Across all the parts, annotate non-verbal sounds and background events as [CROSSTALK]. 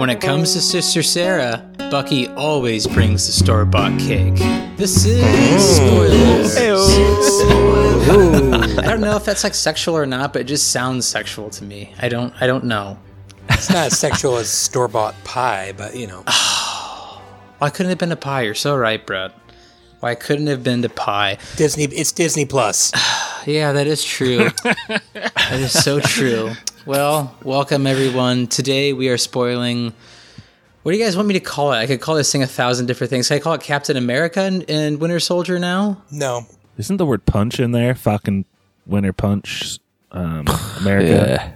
When it comes to Sister Sarah, Bucky always brings the store bought cake. This is spoilers. I don't know if that's like sexual or not, but it just sounds sexual to me. I don't. I don't know. It's not as sexual as store bought pie, but you know. [SIGHS] Why couldn't it have been a pie? You're so right, Brett. Why couldn't it have been the pie? Disney it's Disney Plus. [SIGHS] Yeah, that is true. [LAUGHS] that is so true. Well, welcome everyone. Today we are spoiling. What do you guys want me to call it? I could call this thing a thousand different things. Can I call it Captain America and, and Winter Soldier now? No. Isn't the word punch in there? Fucking winter punch, um, America.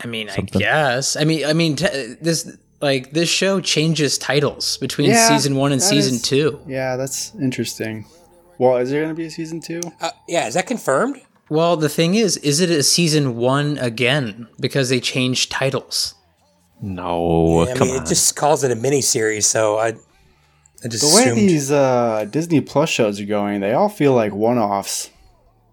I mean, Something. I guess. I mean, I mean, t- this like this show changes titles between Yeah, season one and that season is- two. Yeah, that's interesting. Well, is there going to be a season two? Uh, yeah, is that confirmed? Well, the thing is, is it a season one again because they changed titles? No, I come mean, on. it just calls it a mini series, so I I just The way assumed. these uh, Disney Plus shows are going, they all feel like one-offs.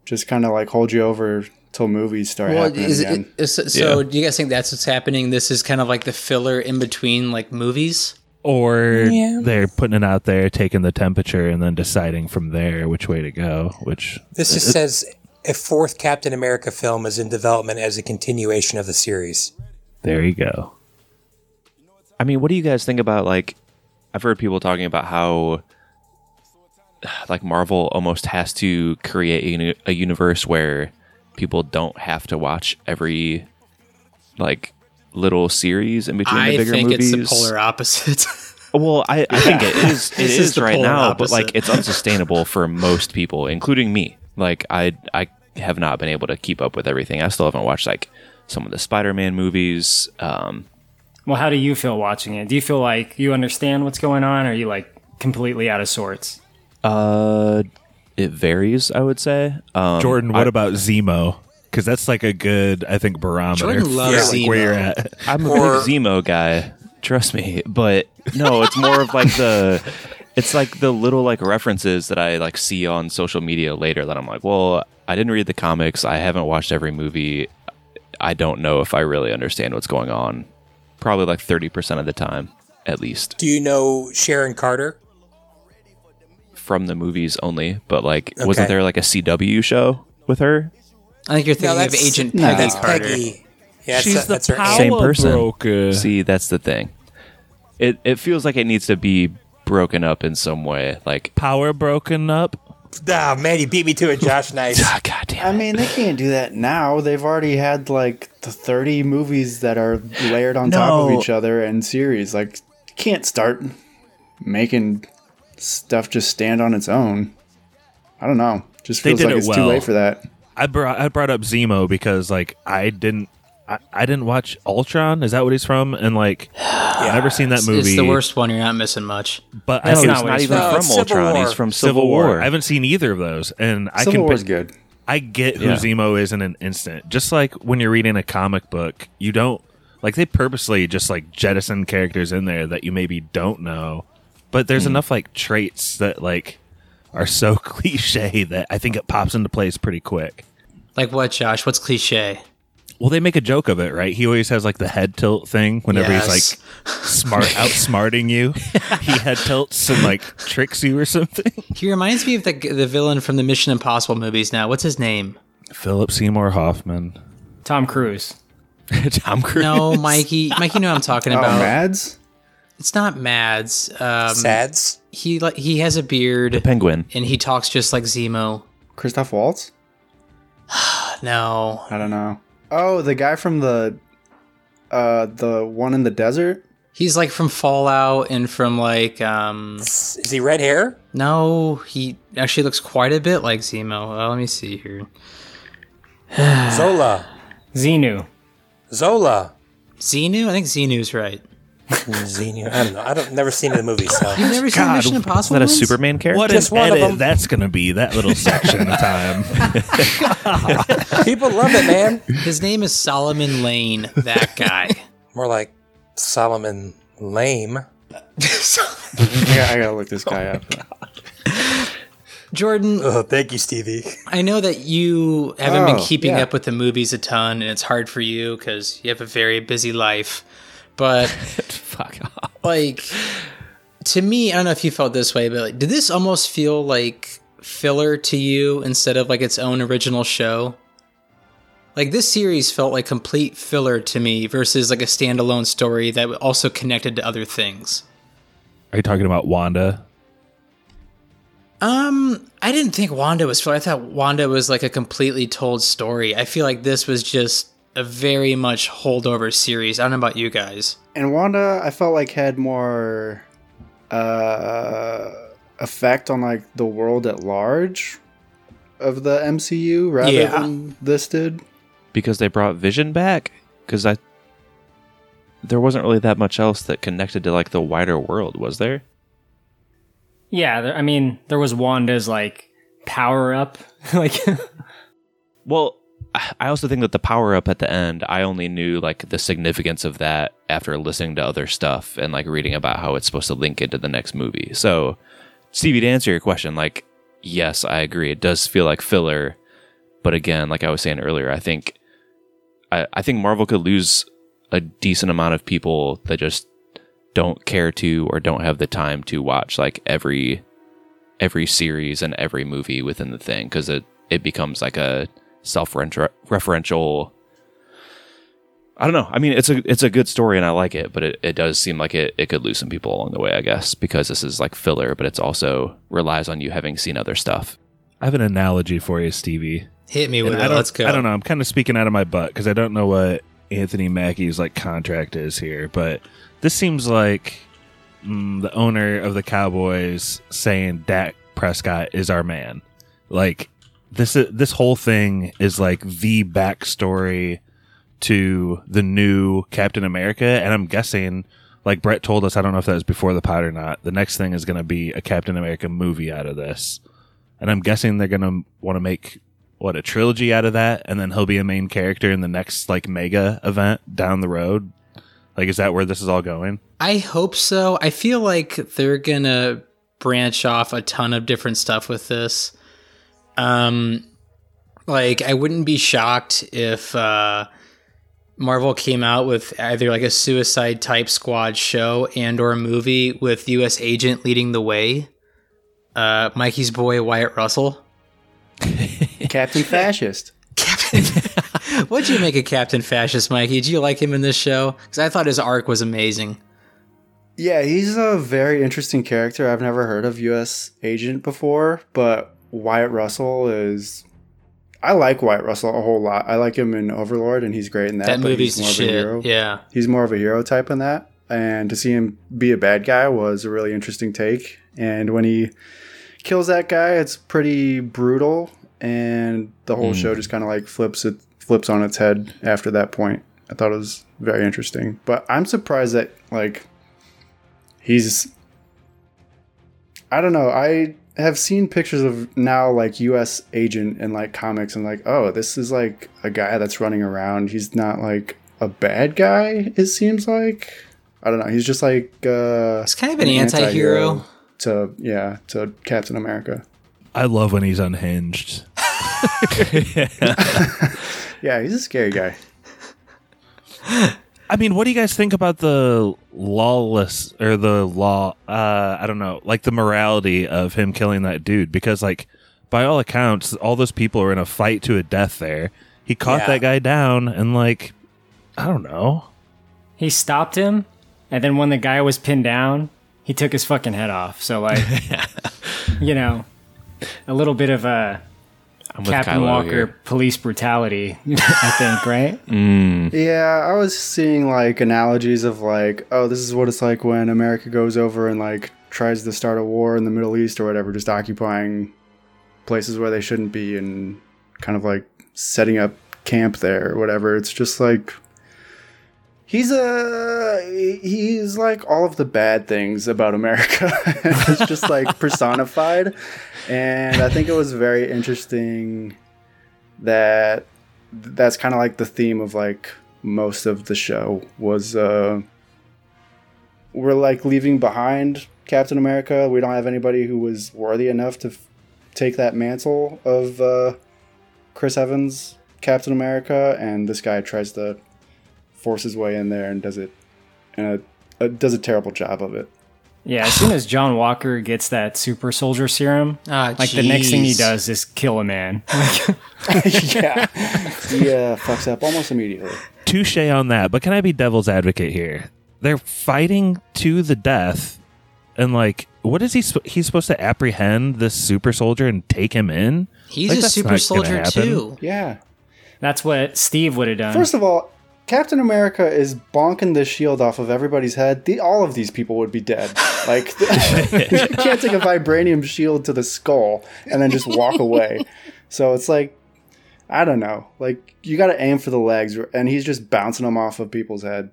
Just kind of like hold you over till movies start Well, happening is again. it, is, so Yeah. do you guys think that's what's happening? This is kind of like the filler in between like movies. Or Yeah. they're putting it out there, taking the temperature, and then deciding from there which way to go. Which this just says a fourth Captain America film is in development as a continuation of the series. there you go. I mean, what do you guys think about like? I've heard people talking about how like Marvel almost has to create a, a universe where people don't have to watch every like little series in between I the bigger think movies. it's the polar opposite. [LAUGHS] Well, I, I think it is. It is, is, is right polar now, but like it's unsustainable for most people, including me. Like I, I have not been able to keep up with everything. I still haven't watched like some of the Spider-Man movies. Um, Well, how do you feel watching it? Do you feel like you understand what's going on, or are you like completely out of sorts? uh, it varies, I would say. Um, Jordan, what I- about Zemo? Because that's like a good, I think, barometer. Jordan for, loves like, where you're at. I'm a Or- big Zemo guy. Trust me, but no, it's more of like the. It's like the little like references that I like see on social media later that I'm like, well, I didn't read the comics. I haven't watched every movie. I don't know if I really understand what's going on. Probably like 30% of the time, at least, Do you know Sharon Carter? from the movies only. But like, Okay. wasn't there like a CW show with her? I think you're thinking of Agent no, Peggy that's Carter. Peggy. Yeah, She's that- the that's her power. Same person. broker. See, that's the thing. It it feels like it needs to be broken up in some way. Like, Power broken up. Ah, man, you beat me to it, Josh. [LAUGHS] Nice. ah, god damn. I mean, they can't do that now. They've already had like the 30 movies that are layered on top of No. each other and series. Like, you can't start making stuff just stand on its own. I don't know. Just They feels did like it it's well. too late for that. I brought I brought up Zemo because like I didn't I, I didn't watch Ultron. Is that what he's from? And like [SIGHS] I've never seen that movie. It's the worst one. You're not missing much. But No, I he's not, what not he's even from. No, from it's Civil Ultron. War. He's from Civil, Civil, War. War. I haven't seen either of those, and I Civil can. War's good. I get who Yeah. Zemo is in an instant. Just like when you're reading a comic book, you don't like they purposely just like jettison characters in there that you maybe don't know, but there's hmm. enough like traits that like are so [LAUGHS] cliche that I think it pops into place pretty quick. Like what, Josh? What's cliche? Well, they make a joke of it, right? He always has like the head tilt thing whenever Yes. he's like smart [LAUGHS] outsmarting you. he head tilts and like tricks you or something. He reminds me of the the villain from the Mission Impossible movies. Now, what's his name? Philip Seymour Hoffman. Tom Cruise. [LAUGHS] Tom Cruise. No, Mikey. Mikey, know what I'm talking Oh, about. Mads? It's not Mads. Um, Sads. he like he has a beard A Penguin. and he talks just like Zemo. Christoph Waltz? [SIGHS] No, I don't know. Oh, the guy from the uh the one in the desert? he's like from Fallout and from like um. Is he red hair? No, he actually looks quite a bit like Zemo. Well, let me see here. [SIGHS] Zola. Xenu. Zola. Xenu? I think Xenu's right. Xenu. I don't know. I don't never seen the movie, so You've never seen God, Mission Is Impossible? that a ones? Superman character? What Just an one of them. that's going to be, that little section of time. [LAUGHS] [LAUGHS] people love it, man. His name is Solomon Lane. That guy. More like Solomon Lame. [LAUGHS] I gotta, I gotta look this guy up. Jordan, Oh, thank you, Stevie. I know that you haven't been Oh, keeping yeah. up with the movies a ton, and it's hard for you because you have a very busy life. But [LAUGHS] Fuck off. like to me, I don't know if you felt this way, but like, did this almost feel like filler to you instead of like its own original show? Like this series felt like complete filler to me versus like a standalone story that also connected to other things. Are you talking about Wanda? Um, I didn't think Wanda was filler. I thought Wanda was like a completely told story. I feel like this was just a very much holdover series. I don't know about you guys. And Wanda, I felt like had more uh, effect on like the world at large of the MCU rather Yeah. than this did. Because they brought Vision back? Because I. There wasn't really that much else that connected to like the wider world, was there? Yeah, there, I mean, there was Wanda's like power up, [LAUGHS] like Well, I also think that the power up at the end, I only knew like the significance of that after listening to other stuff and like reading about how it's supposed to link into the next movie. So, Stevie, to answer your question, like, yes, I agree. It does feel like filler, but again, like I was saying earlier, I think, I, I think Marvel could lose a decent amount of people that just don't care to or don't have the time to watch like every every series and every movie within the thing because it it becomes like a self-referential I don't know. I mean, it's a it's a good story and I like it, but it, it does seem like it, it could lose some people along the way, I guess, because this is like filler, but it's also relies on you having seen other stuff. I have an analogy for you, Stevie. Hit me with And it. I don't, Let's go. I don't know. I'm kind of speaking out of my butt because I don't know what Anthony Mackie's like contract is here, but this seems like mm, the owner of the Cowboys saying Dak Prescott is our man. Like this, is, this whole thing is like the backstory to the new Captain America, and I'm guessing. Like Brett told us, I don't know if that was before the pod or not. The next thing is going to be a Captain America movie out of this, and I'm guessing they're going to want to make what a trilogy out of that and then he'll be a main character in the next like mega event down the road like is that where this is all going I hope so. I feel like they're gonna branch off a ton of different stuff with this. Um, like I wouldn't be shocked if uh, Marvel came out with either like a Suicide type Squad show and or a movie with U.S. Agent leading the way. Uh, Mikey's boy Wyatt Russell. [LAUGHS] Captain Fascist. Captain, [LAUGHS] what'd you make of Captain Fascist, Mikey? Did you like him in this show? Because I thought his arc was amazing. Yeah, he's a very interesting character. I've never heard of U.S. Agent before, but Wyatt Russell is. I like Wyatt Russell a whole lot. I like him in Overlord, and he's great in that. That but movie's more of a hero. shit. Yeah. He's more of a hero type in that, and to see him be a bad guy was a really interesting take. And when he kills that guy, it's pretty brutal, and the whole hmm. show just kind of like flips it flips on its head after that point. I thought it was very interesting, but I'm surprised that like he's I don't know. I have seen pictures of now like US agent in like comics and like, oh, this is like a guy that's running around. He's not like a bad guy, it seems like. I don't know. He's just like uh He's kind of an anti-hero. to yeah, to Captain America. i love when he's unhinged [LAUGHS] Yeah, he's a scary guy. [LAUGHS] i mean what do you guys think about the lawless or the law uh i don't know like the morality of him killing that dude because like by all accounts all those people are in a fight to a death there he caught Yeah. that guy down and like i don't know he stopped him, and then when the guy was pinned down, he took his fucking head off. So like, [LAUGHS] you know, a little bit of a I'm with Captain Kylo Walker here. police brutality, I think, right? [LAUGHS] Mm. Yeah, I was seeing like analogies of like, oh, this is what it's like when America goes over and like tries to start a war in the Middle East or whatever, just occupying places where they shouldn't be and kind of like setting up camp there or whatever. It's just like he's a he's like all of the bad things about America. [LAUGHS] it's just like personified. And I think it was very interesting that that's kind of like the theme of like most of the show was uh we're like leaving behind Captain America. We don't have anybody who was worthy enough to f- take that mantle of uh Chris Evans Captain America and this guy tries to force his way in there and does it and does a terrible job of it. Yeah, as soon as John Walker gets that super soldier serum, Ah, like the next thing he does is kill a man. [LAUGHS] yeah, he uh, fucks up almost immediately. Touche on that, but can I be devil's advocate here? They're fighting to the death, and like, what is he? sp- He's supposed to apprehend this super soldier and take him in. He's Like, a super soldier too. Yeah. That's what Steve would have done. First of all, Captain America is bonking the shield off of everybody's head. The, all of these people would be dead. Like [LAUGHS] you can't take a vibranium shield to the skull and then just walk away. So it's like I don't know. Like you got to aim for the legs, and he's just bouncing them off of people's head.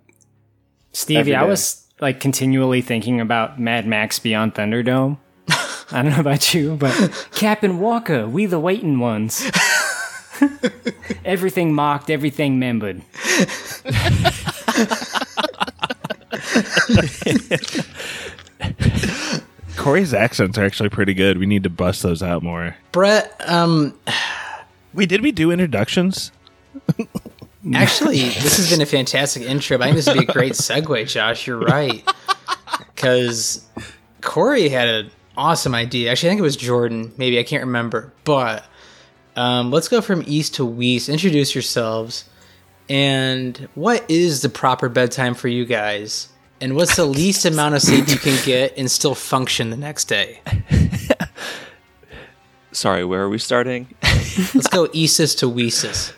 Stevie, every I was like continually thinking about Mad Max Beyond Thunderdome. I don't know about you, but [LAUGHS] Captain Walker, we the waiting ones. Everything marked, everything membered. Corey's accents are actually pretty good. We need to bust those out more. Brett, um, Wait, did we do introductions? actually, this has been a fantastic intro. I think this would be a great segue, Josh. You're right. Because Corey had an awesome idea. Actually, I think it was Jordan. Maybe I can't remember. But um, let's go from east to west. Introduce yourselves. And what is the proper bedtime for you guys? And what's the [LAUGHS] least amount of sleep you can get and still function the next day? [LAUGHS] Sorry, where are we starting? [LAUGHS] Let's go eastest to westest.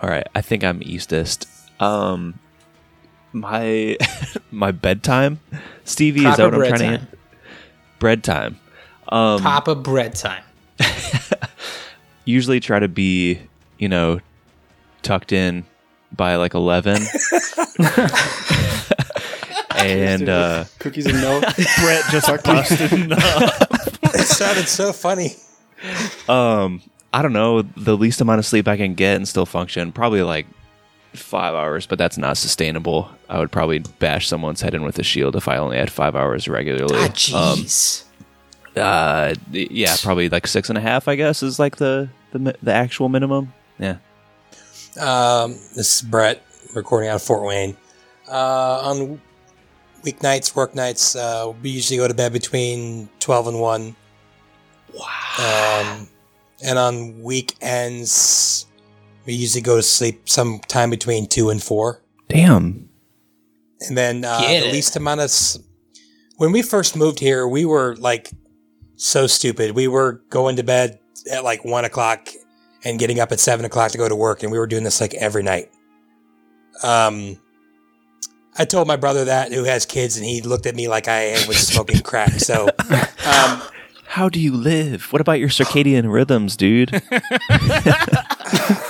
All right, I think I'm eastest. Um, my my bedtime, Stevie. is that Proper what I'm trying time. to? Bread time. Um, Papa bread time. Usually try to be, you know, tucked in by like eleven. [LAUGHS] and uh, Cookies and milk. [LAUGHS] Brett just busted. It sounded so funny. um, I don't know the least amount of sleep I can get and still function. Probably like five hours, but that's not sustainable. I would probably bash someone's head in with a shield if I only had five hours regularly. Ah, Um, jeez. Uh, yeah, probably like six and a half. I guess is like the the the actual minimum. Yeah. Um, this is Brett recording out of Fort Wayne. Uh, on weeknights, work nights, uh, we usually go to bed between 12 and 1. Wow. Um, and on weekends, we usually go to sleep sometime between 2 and 4. Damn. And then uh, Get the it. least amount of. S- when we first moved here, we were like so stupid. We were going to bed at like 1 o'clock and getting up at 7 o'clock to go to work, and we were doing this like every night. Um, I told my brother that, who has kids, and he looked at me like I was [LAUGHS] smoking crack. So, um, How do you live? What about your circadian rhythms, dude? [LAUGHS]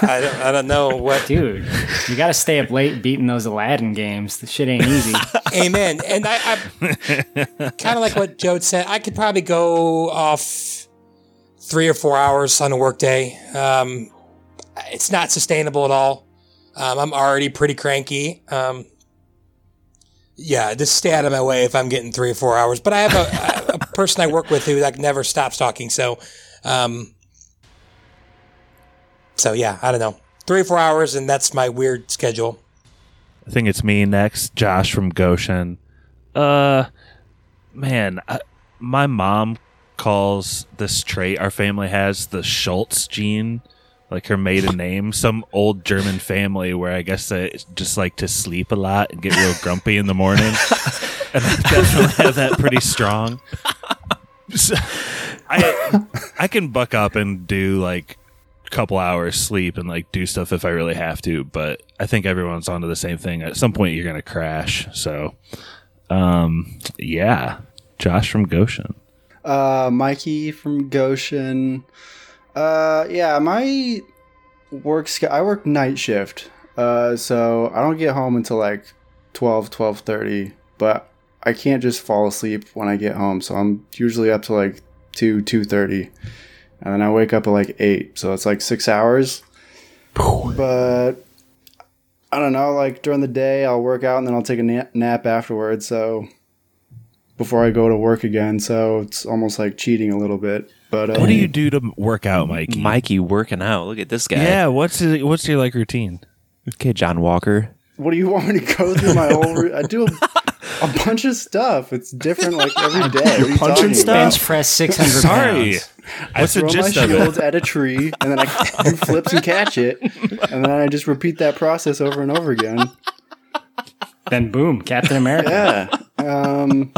I, don't, I don't know what. Dude, you got to stay up late beating those Aladdin games. The shit ain't easy. [LAUGHS] Amen. And I, I kind of like what Joe said. I could probably go off three or four hours on a workday. Um, it's not sustainable at all. Um, I'm already pretty cranky. Um, yeah, just stay out of my way if I'm getting three or four hours. But I have [LAUGHS] a, a, person I work with who like never stops talking. So, um, so yeah, I don't know, three or four hours, and that's my weird schedule. I think it's me next, Josh from Goshen. Uh, man, I, my mom calls this trait our family has the Schultz gene, like her maiden name. Some old German family where I guess they just like to sleep a lot and get real grumpy in the morning, [LAUGHS] and I definitely have that pretty strong. So, I I can buck up and do like a couple hours sleep and like do stuff if I really have to, but I think everyone's onto the same thing. At some point you're gonna crash. So um yeah. Josh from Goshen. Uh, Mikey from Goshen. Uh, yeah, my work. I work night shift. Uh, so I don't get home until like 12, 12.30, But I can't just fall asleep when I get home. So I'm usually up to like two, two thirty, and then I wake up at like eight. So it's like six hours. But I don't know. Like during the day, I'll work out and then I'll take a na- nap afterwards. So before I go to work again. So it's almost like cheating a little bit. But uh, What do you do to work out, Mikey? Mikey working out. Look at this guy. Yeah, what's his, what's your like routine? Okay, John Walker. What do you want me to go through my whole? ru- I do A bunch of stuff. It's different like every day. What are you punching talking stuff? Bench press 600 Sorry. pounds. What's the Throw my gist of it? shields at a tree, and then I do flips and catch it, and then I just repeat that process over and over again. Then boom, Captain America. Yeah. Um,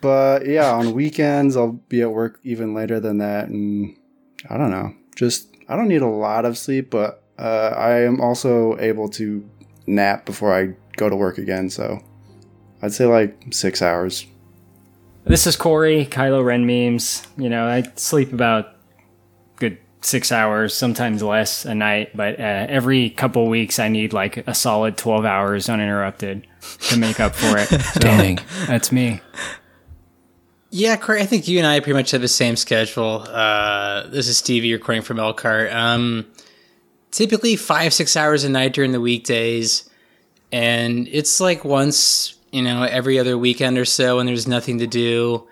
but yeah, on weekends I'll be at work even later than that, and I don't know. Just I don't need a lot of sleep, but uh, I am also able to nap before I go to work again. So I'd say like six hours. This is Corey, Kylo Ren memes. You know, I sleep about good six hours, sometimes less a night, but uh, every couple weeks I need like a solid 12 hours uninterrupted to make up for it. [LAUGHS] So, Dang. That's me. Yeah, Corey, I think you and I pretty much have the same schedule. Uh, this is Stevie recording from Elkhart. Um, typically five, six hours a night during the weekdays. And it's like once, you know, every other weekend or so when there's nothing to do.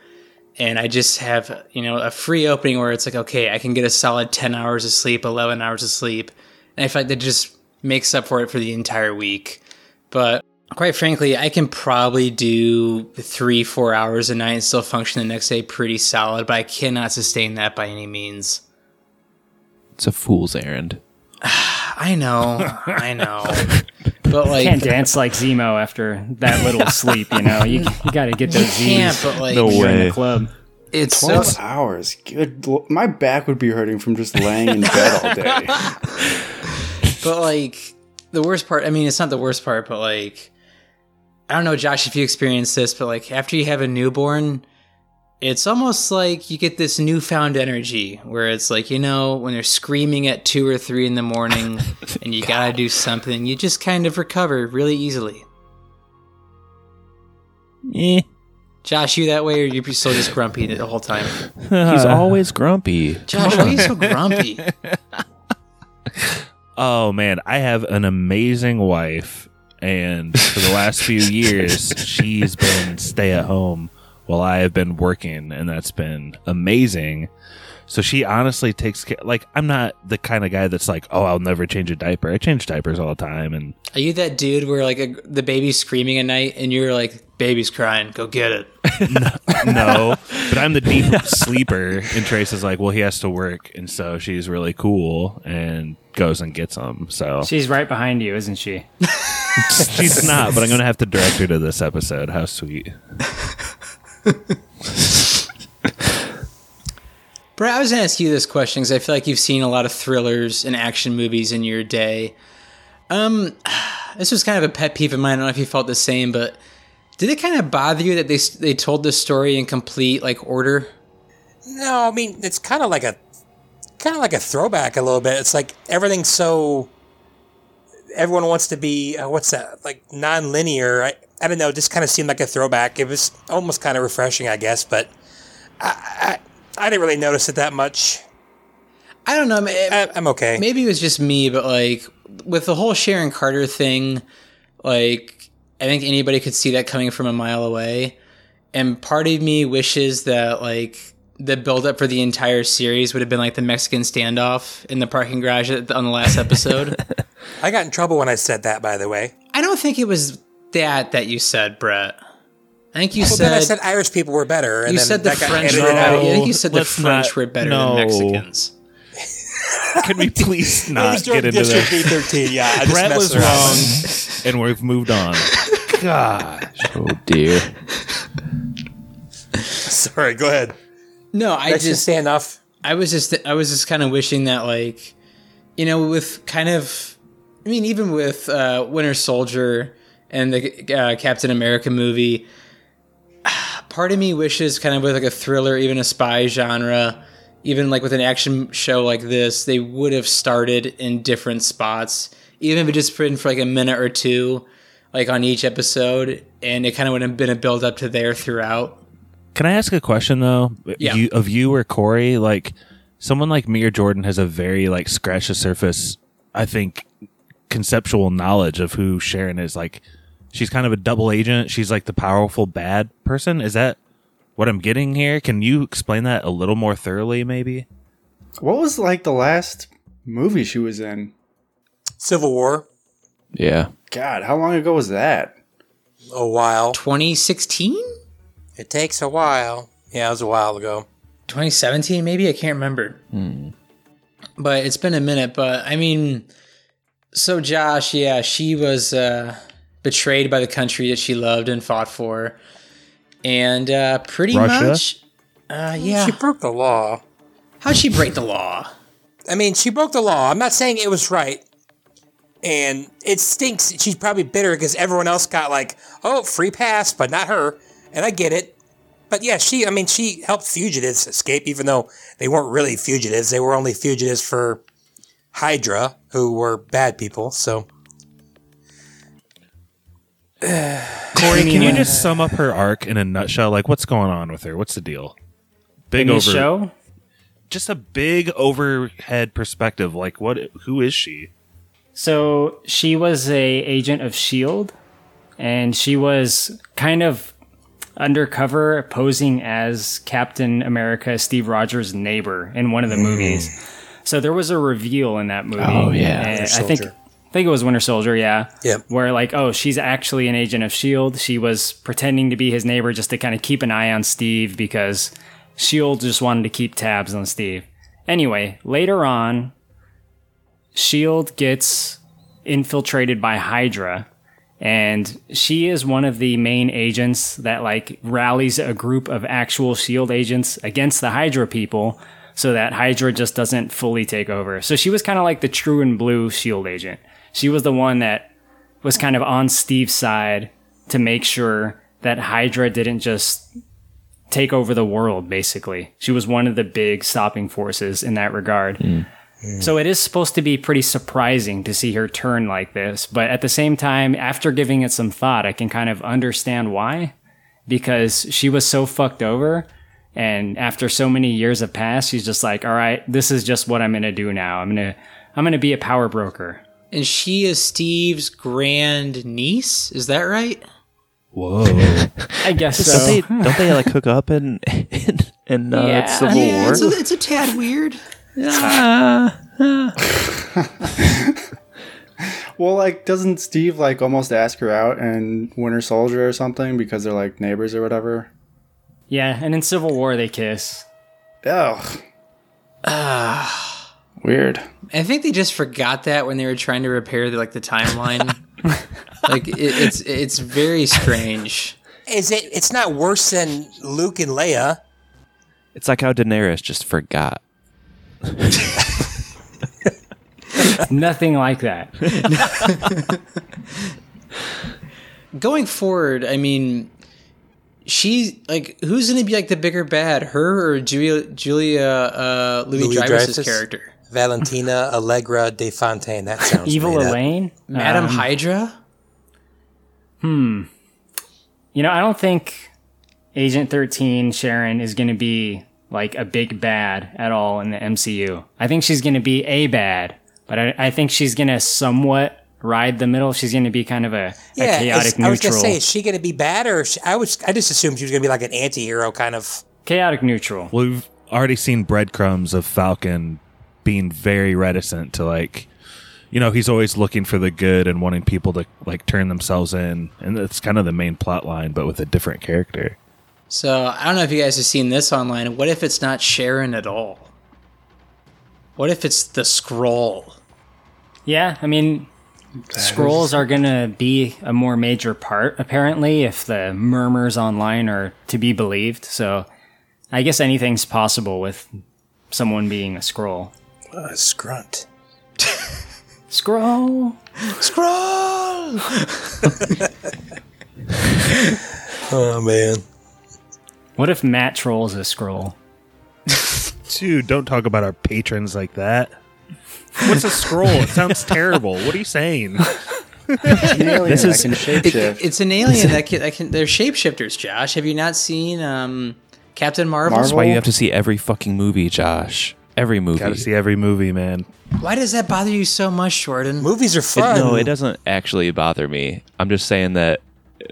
And I just have, you know, a free opening where it's like, okay, I can get a solid 10 hours of sleep, 11 hours of sleep. And I feel like that just makes up for it for the entire week. But quite frankly, I can probably do three, four hours a night and still function the next day pretty solid, but I cannot sustain that by any means. It's a fool's errand. [SIGHS] I know, I know. [LAUGHS] But like, you Can't dance like Zemo after that little [LAUGHS] sleep, you know? You, you got to get those can't, Z's but like, No when you're in way. the club. it's so. Twelve hours. Good. My back would be hurting from just laying in bed all day. [LAUGHS] But like, the worst part, I mean, it's not the worst part, but like, I don't know, Josh, if you experienced this, but like, after you have a newborn, it's almost like you get this newfound energy where it's like, you know, when they're screaming at two or three in the morning [LAUGHS] and you gotta do something, you just kind of recover really easily. Eh. Josh, you that way, or you're still just grumpy the whole time? He's [LAUGHS] always grumpy. Josh, why are you so grumpy? [LAUGHS] Oh man, I have an amazing wife, and for the last few [LAUGHS] years, she's been stay at home while I have been working, and that's been amazing. So she honestly takes care. Like I'm not the kind of guy that's like, oh, I'll never change a diaper. I change diapers all the time, and Are you that dude where like a, the baby's screaming at night and you're like, baby's crying, go get it? [LAUGHS] no, but I'm the deep [LAUGHS] sleeper. And Trace is like, well, he has to work, and so she's really cool and goes and gets him. So [LAUGHS] She's right behind you, isn't she? she's not, but I'm gonna have to direct her to this episode. How sweet. Brett, I was going to ask you this question because I feel like you've seen a lot of thrillers and action movies in your day. Um, [SIGHS] this was kind of a pet peeve of mine. I don't know if you felt the same, but did it kind of bother you that they they told the story in complete like order? No, I mean it's kind of like a kind of like a throwback a little bit. It's like everything's so everyone wants to be uh, what's that like non-linear. I, I don't know. It just kind of seemed like a throwback. It was almost kind of refreshing, I guess, but I I, I didn't really notice it that much. I don't know. I, I'm okay. Maybe it was just me, but like with the whole Sharon Carter thing, like I think anybody could see that coming from a mile away. And part of me wishes that like the buildup for the entire series would have been like the Mexican standoff in the parking garage on the last episode. [LAUGHS] I got in trouble when I said that, by the way. I don't think it was that that you said, Brett. I think you Well, said, then I said Irish people were better, and you then said the that French. edited Were, out. I think you said the French not- were better no. than Mexicans. [LAUGHS] Can we please [LAUGHS] not was during get into District this? B13. Yeah, I Brett messed was around. wrong, and we've moved on. God, [LAUGHS] Oh dear. Sorry, go ahead. No, I That's just say enough. I was just I was just kind of wishing that like you know with kind of I mean even with uh, Winter Soldier and the uh, Captain America movie, [SIGHS] part of me wishes kind of with like a thriller, even a spy genre, even like with an action show like this, they would have started in different spots, even if it just been for like a minute or two, like on each episode, and it kind of would have been a build up to there throughout. Can I ask a question though? Yeah. You, of you or Corey, like someone like me or Jordan has a very like scratch the surface. I think conceptual knowledge of who Sharon is. Like she's kind of a double agent. She's like the powerful bad person. Is that what I'm getting here? Can you explain that a little more thoroughly, maybe? What was like the last movie she was in? Civil War. Yeah. God, how long ago was that? A while. 2016? It takes a while. Yeah, it was a while ago. 2017 maybe i can't remember but it's been a minute but i mean so josh yeah she was uh betrayed by the country that she loved and fought for and uh pretty Russia? much uh yeah She broke the law. how'd she break the law I mean, she broke the law. I'm not saying it was right. And it stinks. She's probably bitter because everyone else got like, oh, free pass, but not her. And I get it. But yeah, she, I mean, she helped fugitives escape, even though they weren't really fugitives. They were only fugitives for Hydra, who were bad people. So [SIGHS] Corey, can you just sum up her arc in a nutshell? Like, what's going on with her? What's the deal? Big In over, show, just a big overhead perspective. Like, what? Who is she? So she was a agent of Shield, and she was kind of undercover posing as Captain America, Steve Rogers' neighbor in one of the hmm. movies. So there was a reveal in that movie. Oh, yeah. and I think I think it was Winter Soldier, yeah. Yep. Where like, oh, she's actually an agent of Shield. She was pretending to be his neighbor just to kind of keep an eye on Steve because Shield just wanted to keep tabs on Steve. Anyway, later on, Shield gets infiltrated by Hydra and she is one of the main agents that like rallies a group of actual shield agents against the hydra people so that hydra just doesn't fully take over. So she was kind of like the true and blue shield agent. She was the one that was kind of on steve's side to make sure that hydra didn't just take over the world basically. She was one of the big stopping forces in that regard hmm. So it is supposed to be pretty surprising to see her turn like this, but at the same time, after giving it some thought, I can kind of understand why. Because she was so fucked over, and after so many years have passed, she's just like, "All right, this is just what I'm gonna do now. I'm gonna, I'm gonna be a power broker." and she is steve's grand niece is that right Whoa! I guess Don't so. they don't they like hook up in [LAUGHS] in, in uh, Yeah. Civil yeah War? it's a, it's a tad weird [LAUGHS] Well, like, doesn't Steve like almost ask her out in Winter Soldier or something because they're like neighbors or whatever? yeah, and in Civil War they kiss. Ugh. Weird. I think they just forgot that when they were trying to repair the, like the timeline. [LAUGHS] like it, it's it's very strange. is it? It's not worse than Luke and Leia. It's like how Daenerys just forgot. [LAUGHS] Nothing like that. [LAUGHS] Going forward, I mean, she like who's going to be like the bigger bad, her or Julia Julia uh, Louis, Louis Dreyfus's Dreyfus? character, Valentina [LAUGHS] Allegra de Fontaine. That sounds Evil. Elaine, Madam Um, Hydra. Hmm. You know, I don't think Agent 13 Sharon is going to be like a big bad at all in the MCU. I think she's going to be a bad, but I, I think she's going to somewhat ride the middle. She's going to be kind of a, a Yeah, chaotic is- I was gonna say, is she gonna be bad or she, I was? I just assumed she was gonna be like an anti-hero kind of. chaotic neutral. Well, we've already seen breadcrumbs of Falcon being very reticent to like, you know, he's always looking for the good and wanting people to like turn themselves in, and that's kind of the main plot line, but with a different character. So I don't know if you guys have seen this online. What if it's not Sharon at all? What if it's the Skrull? Yeah, I mean, Skrulls are going to be a more major part, apparently, if the murmurs online are to be believed. So I guess anything's possible with someone being a Skrull. Uh, scrunt. Skrull! Skrull. [LAUGHS] Oh man. What if Matt trolls a Skrull? Dude, don't talk about our patrons like that. What's a Skrull? It sounds terrible. What are you saying? this is- can shapeshift. It's an alien that can, that can. They're shapeshifters. Josh, have you not seen um, Captain Marvel? That's why you have to see every fucking movie, Josh. Every movie. Got to see every movie, man. Why does that bother you so much, Jordan? Movies are It- fun. no, it doesn't actually bother me. I'm just saying that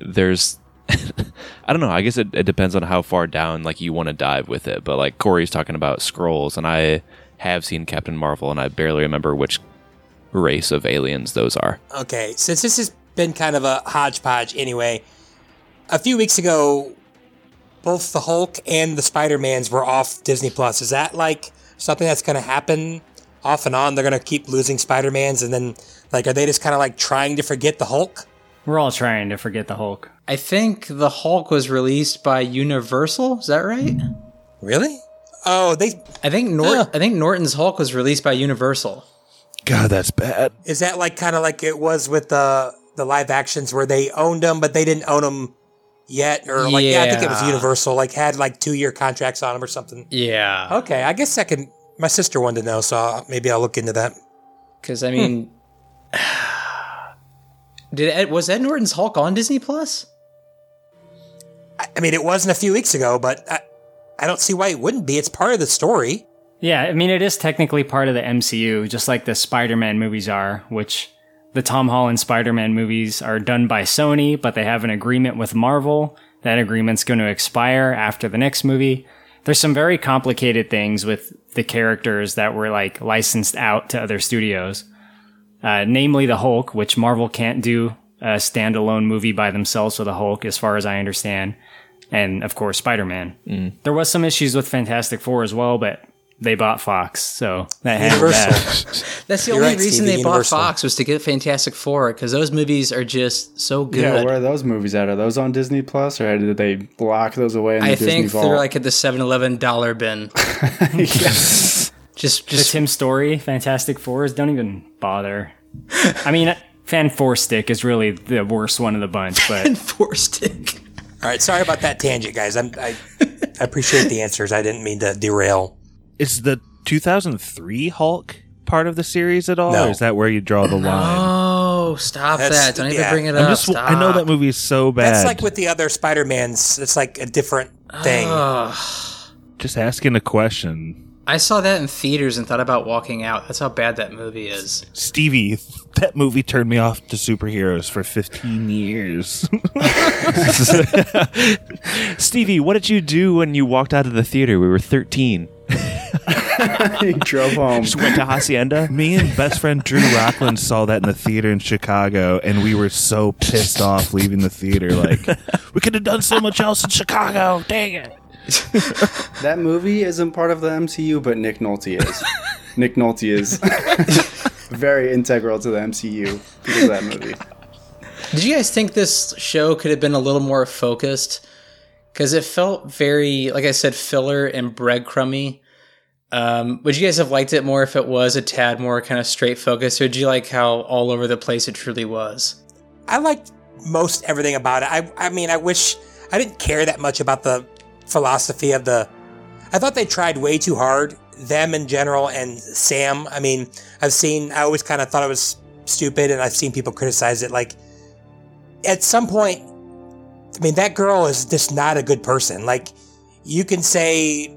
there's [LAUGHS] I don't know. I guess it, it depends on how far down like you want to dive with it. But like Corey's talking about Skrulls, and I have seen Captain Marvel, and I barely remember which race of aliens those are. Okay, since this has been kind of a hodgepodge anyway. A few weeks ago, both the Hulk and the Spider Mans were off Disney Plus. Is that like something that's going to happen off and on? They're going to keep losing Spider Mans, and then like, are they just kind of like trying to forget the Hulk? We're all trying to forget the Hulk. I think the Hulk was released by Universal. Is that right? Really? Oh, they I think Nort- Yeah. I think Norton's Hulk was released by Universal. God, that's bad. is that like kind of like it was with the the live actions where they owned them but they didn't own them yet, or like yeah, I think it was Universal, like had like two year contracts on them or something. Yeah, Okay, I guess I can. My sister wanted to know, so maybe I'll look into that. because I mean, [SIGHS] [SIGHS] did Ed, was Ed Norton's Hulk on Disney Plus? I, I mean, it wasn't a few weeks ago, but I, I don't see why it wouldn't be. It's part of the story. Yeah, I mean, it is technically part of the MCU, just like the Spider Man movies are, which the Tom Holland Spider Man movies are done by Sony, but they have an agreement with Marvel. That agreement's going to expire after the next movie. There's some very complicated things with the characters that were like licensed out to other studios, uh, namely the Hulk, which Marvel can't do a standalone movie by themselves for the Hulk, as far as I understand, and of course Spider Man. There was some issues with Fantastic Four as well, but they bought Fox, so that handled that. [LAUGHS] That's the You're only right, reason Stevie, they bought Universal. Fox was to get Fantastic Four because those movies are just so good. Yeah, where are those movies at? Are those on Disney Plus, or did they lock those away in the I Disney think vault? they're like at the 7-Eleven dollar bin. [LAUGHS] [LAUGHS] Just, The just Tim Story Fantastic Fours don't even bother. I mean, [LAUGHS] Fan Four Stick is really the worst one of the bunch, but Fan four stick. All right, sorry about that tangent, guys. I'm, I I appreciate the answers. I didn't mean to derail. Is the 2003 Hulk part of the series at all, No. or is that where you draw the line? Oh, stop That's- that! Don't even bring it I'm up. just, I know that Stop. movie is so bad. That's like with the other Spider Mans. It's like a different thing. just asking a question. I saw that in theaters and thought about walking out. That's how bad that movie is. Stevie, that movie turned me off to superheroes for 15 years. [LAUGHS] Stevie, what did you do when you walked out of the theater? We were 13. [LAUGHS] he drove home. Just went to Hacienda. Me and best friend Drew Rockland saw that in the theater in Chicago, and we were so pissed off leaving the theater. Like, we could have done so much else in Chicago. Dang it. That movie isn't part of the MCU, but Nick Nolte is. Nick Nolte is [LAUGHS] very integral to the MCU because of that movie. Did you guys think this show could have been a little more focused? Because it felt very, like I said, filler and breadcrumby. Um, would you guys have liked it more if it was a tad more kind of straight focus, or did you like how all over the place it truly was? I liked most everything about it. I, I mean, I wish I didn't care that much about the philosophy of the. I thought they tried way too hard. Them in general and Sam. I mean, I've seen. I always kind of thought it was stupid, and I've seen people criticize it. Like, at some point, I mean, that girl is just not a good person. Like, you can say,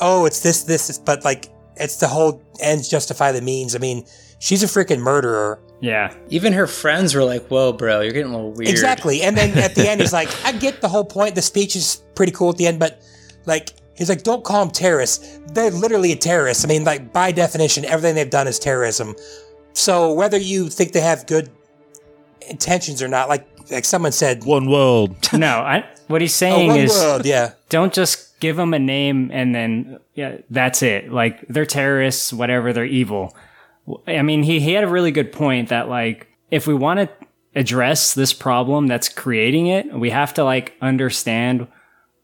"Oh, it's this, this," this," but like, it's the whole ends justify the means. I mean, she's a freaking murderer. Yeah, Even her friends were like, "Whoa, bro, you're getting a little weird." Exactly. And then at the end, he's like, [LAUGHS] I get the whole point. The speech is pretty cool at the end, but like, he's like, don't call them terrorists. They're literally a terrorist. I mean, like, by definition, everything they've done is terrorism. So whether you think they have good intentions or not, like, like someone said, One world. [LAUGHS] no. I, what he's oh, saying one is world, yeah. don't just give them a name and then yeah, that's it. Like they're terrorists, whatever. They're evil. I mean, he he had a really good point that like if we want to address this problem that's creating it, we have to like understand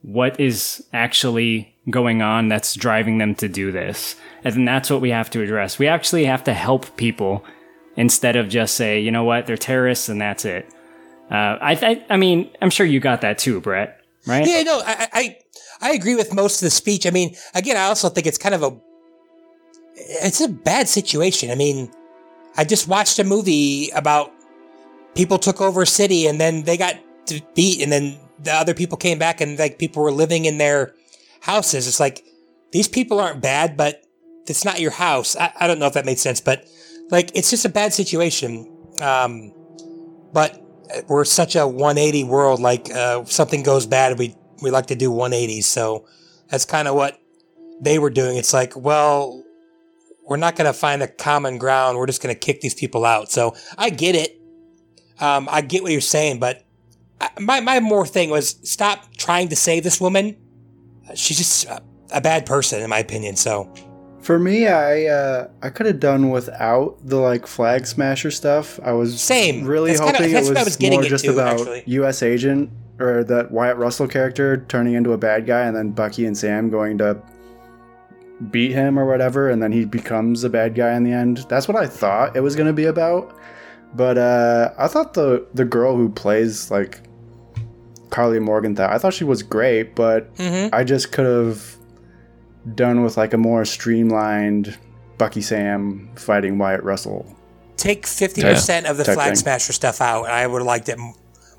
what is actually going on that's driving them to do this. And then that's what we have to address. We actually have to help people instead of just say, you know what, they're terrorists and that's it. Uh, I, I, I mean, I'm sure you got that too, Brett, right? Yeah, no, I, I, I agree with most of the speech. I mean, again, I also think it's kind of a, it's a bad situation. I mean, I just watched a movie about people took over a city and then they got beat and then the other people came back and like people were living in their houses. It's like, these people aren't bad, but it's not your house. I, I don't know if that made sense, but like, it's just a bad situation. Um, but we're such a 180 world. Like uh, something goes bad, we we like to do 180s. So that's kind of what they were doing. It's like, well, we're not going to find a common ground. We're just going to kick these people out. So I get it. Um, I get what you're saying, but I, my my more thing was stop trying to save this woman. She's just a, a bad person, in my opinion. So For me, I uh, I could have done without the like flag smasher stuff. I was Same. really That's hoping that's it what I was, was more just about actually. U.S. Agent or that Wyatt Russell character turning into a bad guy, and then Bucky and Sam going to beat him or whatever, and then he becomes a bad guy in the end. That's what I thought it was going to be about. But uh, I thought the the girl who plays like Karli Morgan, Morgenthau, I thought she was great, but Mhm. I just could have done with like a more streamlined Bucky Sam fighting Wyatt Russell. take fifty percent of the flag thing. smasher stuff out, and I would have liked it m-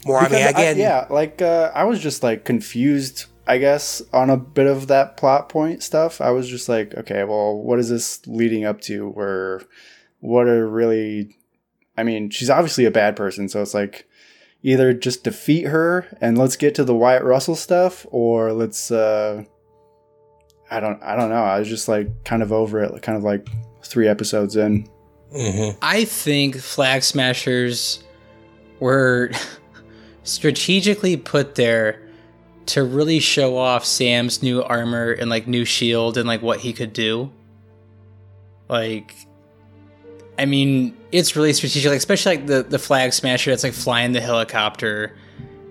more. I mean, Because again, yeah, like uh, I was just like confused, I guess, on a bit of that plot point stuff. I was just like, okay, well, what is this leading up to? Or what are really? I mean, she's obviously a bad person, so it's like either just defeat her and let's get to the Wyatt Russell stuff, or let's. uh I don't. I don't know. I was just like kind of over it, kind of like three episodes in. Mhm. I think Flag Smashers were [LAUGHS] strategically put there to really show off Sam's new armor and like new shield and like what he could do. Like, I mean, it's really strategic, like, especially like the the Flag Smasher that's like flying the helicopter.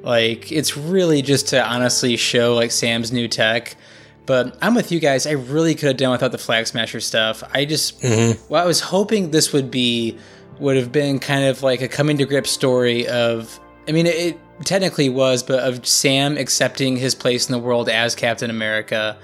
Like, it's really just to honestly show like Sam's new tech. But I'm with you guys. I really could have done without the Flag Smasher stuff. I just, mm-hmm. well, I was hoping this would be, would have been kind of like a coming to grips story of, I mean, it technically was, but of Sam accepting his place in the world as Captain America.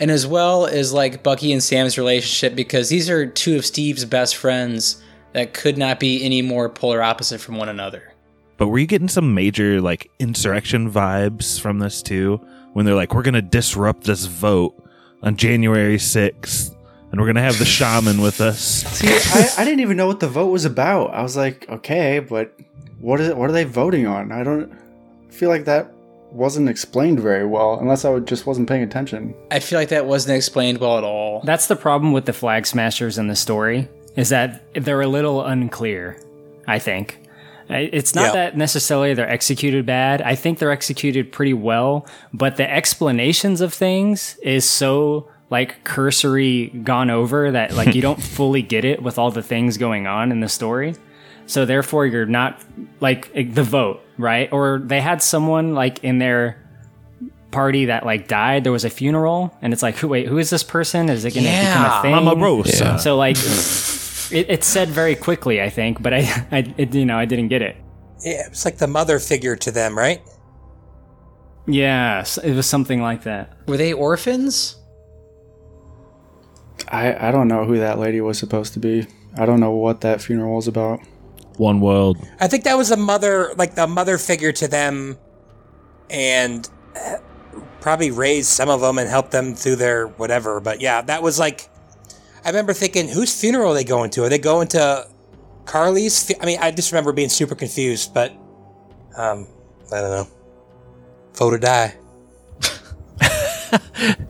And as well as like Bucky and Sam's relationship, because these are two of Steve's best friends that could not be any more polar opposite from one another. But were you getting some major like insurrection vibes from this too? When they're like, we're gonna disrupt this vote on January sixth, and we're gonna have the shaman with us. See, I, I didn't even know what the vote was about. I was like, okay, but what is it? What are they voting on? I don't feel like that wasn't explained very well, unless I would- just wasn't paying attention. I feel like that wasn't explained well at all. That's the problem with the flag smashers in the story is that they're a little unclear. I think it's not Yeah. that necessarily they're executed bad. I think they're executed pretty well, but the explanations of things is so like cursory gone over that like you [LAUGHS] don't fully get it with all the things going on in the story. So therefore you're not like eh, the vote, right? Or they had someone like in their party that like died. There was a funeral, and it's like, who, [LAUGHS] wait, who is this person? Is it going to Yeah, become a thing? Mama Rosa. So like, [LAUGHS] it, it's said very quickly, I think, but I, I, it, you know, I didn't get it. yeah, it's like the mother figure to them, right? Yeah, it was something like that. Were they orphans? I, I don't know who that lady was supposed to be. I don't know what that funeral was about. One world. I think that was a mother, like the mother figure to them, and uh, probably raised some of them and helped them through their whatever. But yeah, that was like, I remember thinking, whose funeral are they going to? Are they going to Karli's? fu- I mean, I just remember being super confused, but um, I don't know. Vote or die.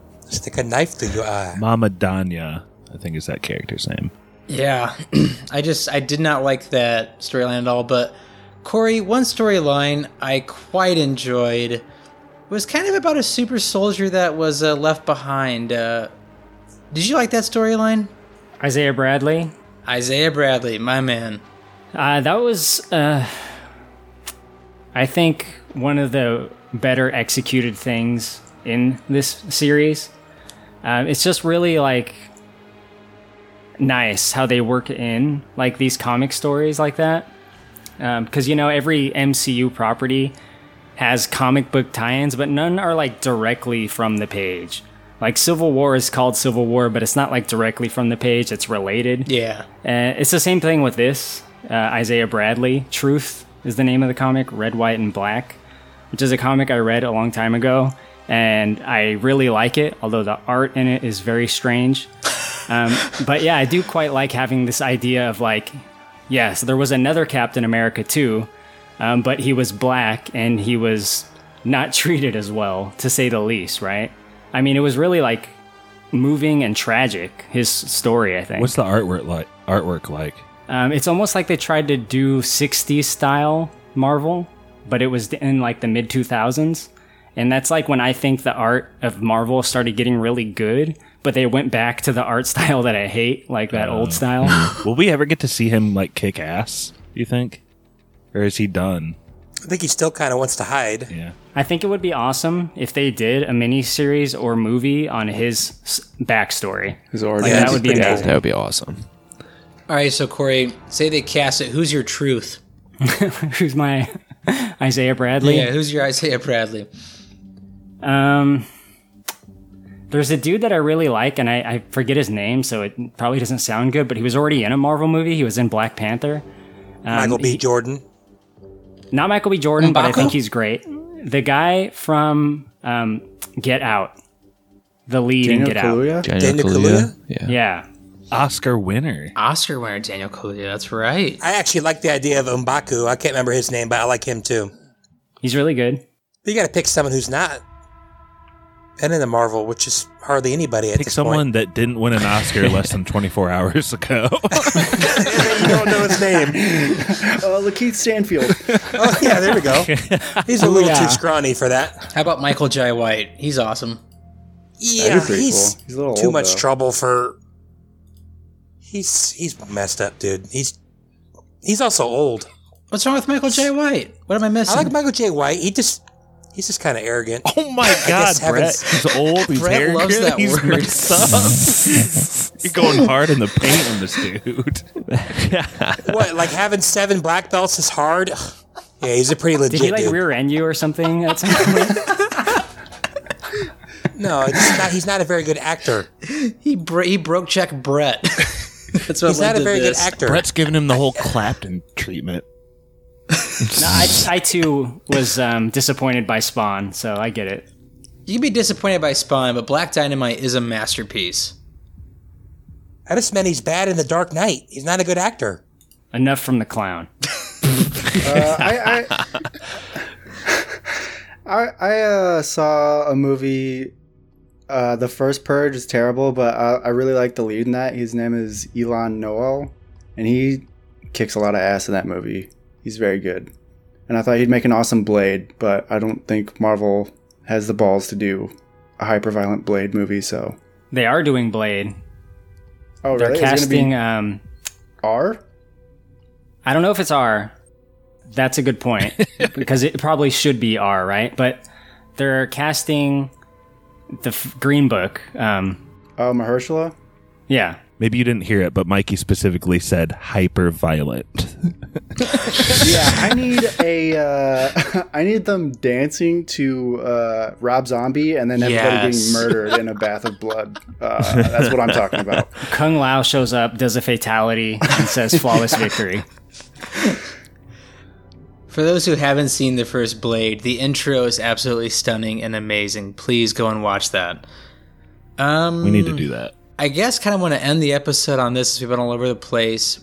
[LAUGHS] Stick a knife through your eye. Mama Donya, I think is that character's name. Yeah, [CLEARS THROAT] I just I did not like that storyline at all. But Corey, one storyline I quite enjoyed was kind of about a super soldier that was uh, left behind. Uh, did you like that storyline? Isaiah Bradley. Isaiah Bradley, my man. Uh, that was, uh, I think, one of the better executed things in this series. Um, it's just really like nice how they work in like these comic stories like that. Because you know every MCU property has comic book tie-ins, but none are like directly from the page. Like Civil War is called Civil War, but it's not like directly from the page. It's related. Yeah, Uh, it's the same thing with this. Uh, Isaiah Bradley. Truth is the name of the comic, Red, White, and Black, which is a comic I read a long time ago. And I really like it, although the art in it is very strange. Um, [LAUGHS] but yeah, I do quite like having this idea of like, yes, there was another Captain America too, um, but he was black and he was not [LAUGHS] treated as well, to say the least, right? I mean, it was really like moving and tragic, his story, I think. What's the artwork like? Artwork like? Um, it's almost like they tried to do 60s style Marvel, but it was in like the mid 2000s. And that's like when I think the art of Marvel started getting really good, but they went back to the art [LAUGHS] style that I hate, like that old uh. style. [LAUGHS] Will we ever get to see him like kick ass? Do you think, or is he done? I think he still kind of wants to hide. Yeah. I think it would be awesome if they did a mini series or movie on his s- backstory. His origin. Yeah, that would be pretty amazing. That would be awesome. All right, so Corey, say they cast it. Who's your truth? [LAUGHS] Who's my Isaiah Bradley? Yeah, who's your Isaiah Bradley? Um, there's a dude that I really like, and I, I forget his name, so it probably doesn't sound good. But he was already in a Marvel movie. He was in Black Panther. Um, Michael B. he- Jordan. not Michael B. Jordan, but I think he's great. The guy from um, Get Out, the lead in Daniel Get Out. Kaluuya? Daniel Kaluuya? Yeah. Yeah, Oscar winner. Oscar winner Daniel Kaluuya. That's right. I actually like the idea of M'Baku. I can't remember his name, but I like him too. he's really good. But you got to pick someone who's not been in the Marvel, which is hardly anybody at Pick this someone point. that didn't win an Oscar [LAUGHS] less than 24 hours ago. [LAUGHS] you don't know his name. Uh, Lakeith Stanfield. [LAUGHS] Oh yeah, there we go. He's a little yeah. too scrawny for that. How about Michael Jai White? He's awesome. Yeah, That'd be pretty he's cool. He's a little too old, much though. trouble for. He's he's messed up, dude. He's he's also old. What's wrong with Michael Jai White? What am I missing? I like Michael Jai White. He just he's just kind of arrogant. oh my [LAUGHS] God, having- Brett! He's old. He's Brett arrogant, loves that he's word. messed up. [LAUGHS] You're going hard in the paint on this dude. Yeah. [LAUGHS] What like having seven black belts is hard. [SIGHS] Yeah, he's a pretty legit Did he like dude. rear end you or something at some point? no, it's not, he's not a very good actor. he bro- he broke check Brett. That's what He's led not a very this. good actor. Brett's giving him the whole Clapton treatment. No, I, I too was um, disappointed by Spawn, so I get it. You can be disappointed by Spawn, but Black Dynamite is a masterpiece. I just meant he's bad in The Dark Knight. He's not a good actor. Enough from the clown. [LAUGHS] Uh, I I, [LAUGHS] I, I uh, saw a movie. Uh, the first Purge is terrible, but I, I really like the lead in that. His name is Y'lan Noel, and he kicks a lot of ass in that movie. He's very good, and I thought he'd make an awesome Blade, but I don't think Marvel has the balls to do a hyper violent Blade movie. So, They are doing Blade. oh They're really? Is it gonna casting. be Um, R? I don't know if it's R. That's a good point [LAUGHS] because it probably should be R, right? But they're casting the f- Green Book. Um, Oh, Mahershala. yeah, Maybe you didn't hear it, but Mikey specifically said hyper violent. [LAUGHS] Yeah, I need a. Uh, [LAUGHS] I need them dancing to uh, Rob Zombie and then everybody Yes. getting murdered in a bath of blood. Uh, that's what I'm talking about. [LAUGHS] Kung Lao shows up, does a fatality, and says flawless victory. For those who haven't seen the first Blade, the intro is absolutely stunning and amazing. Please go and watch that. Um, We need to do that. I guess kind of want to end the episode on this. We've been all over the place.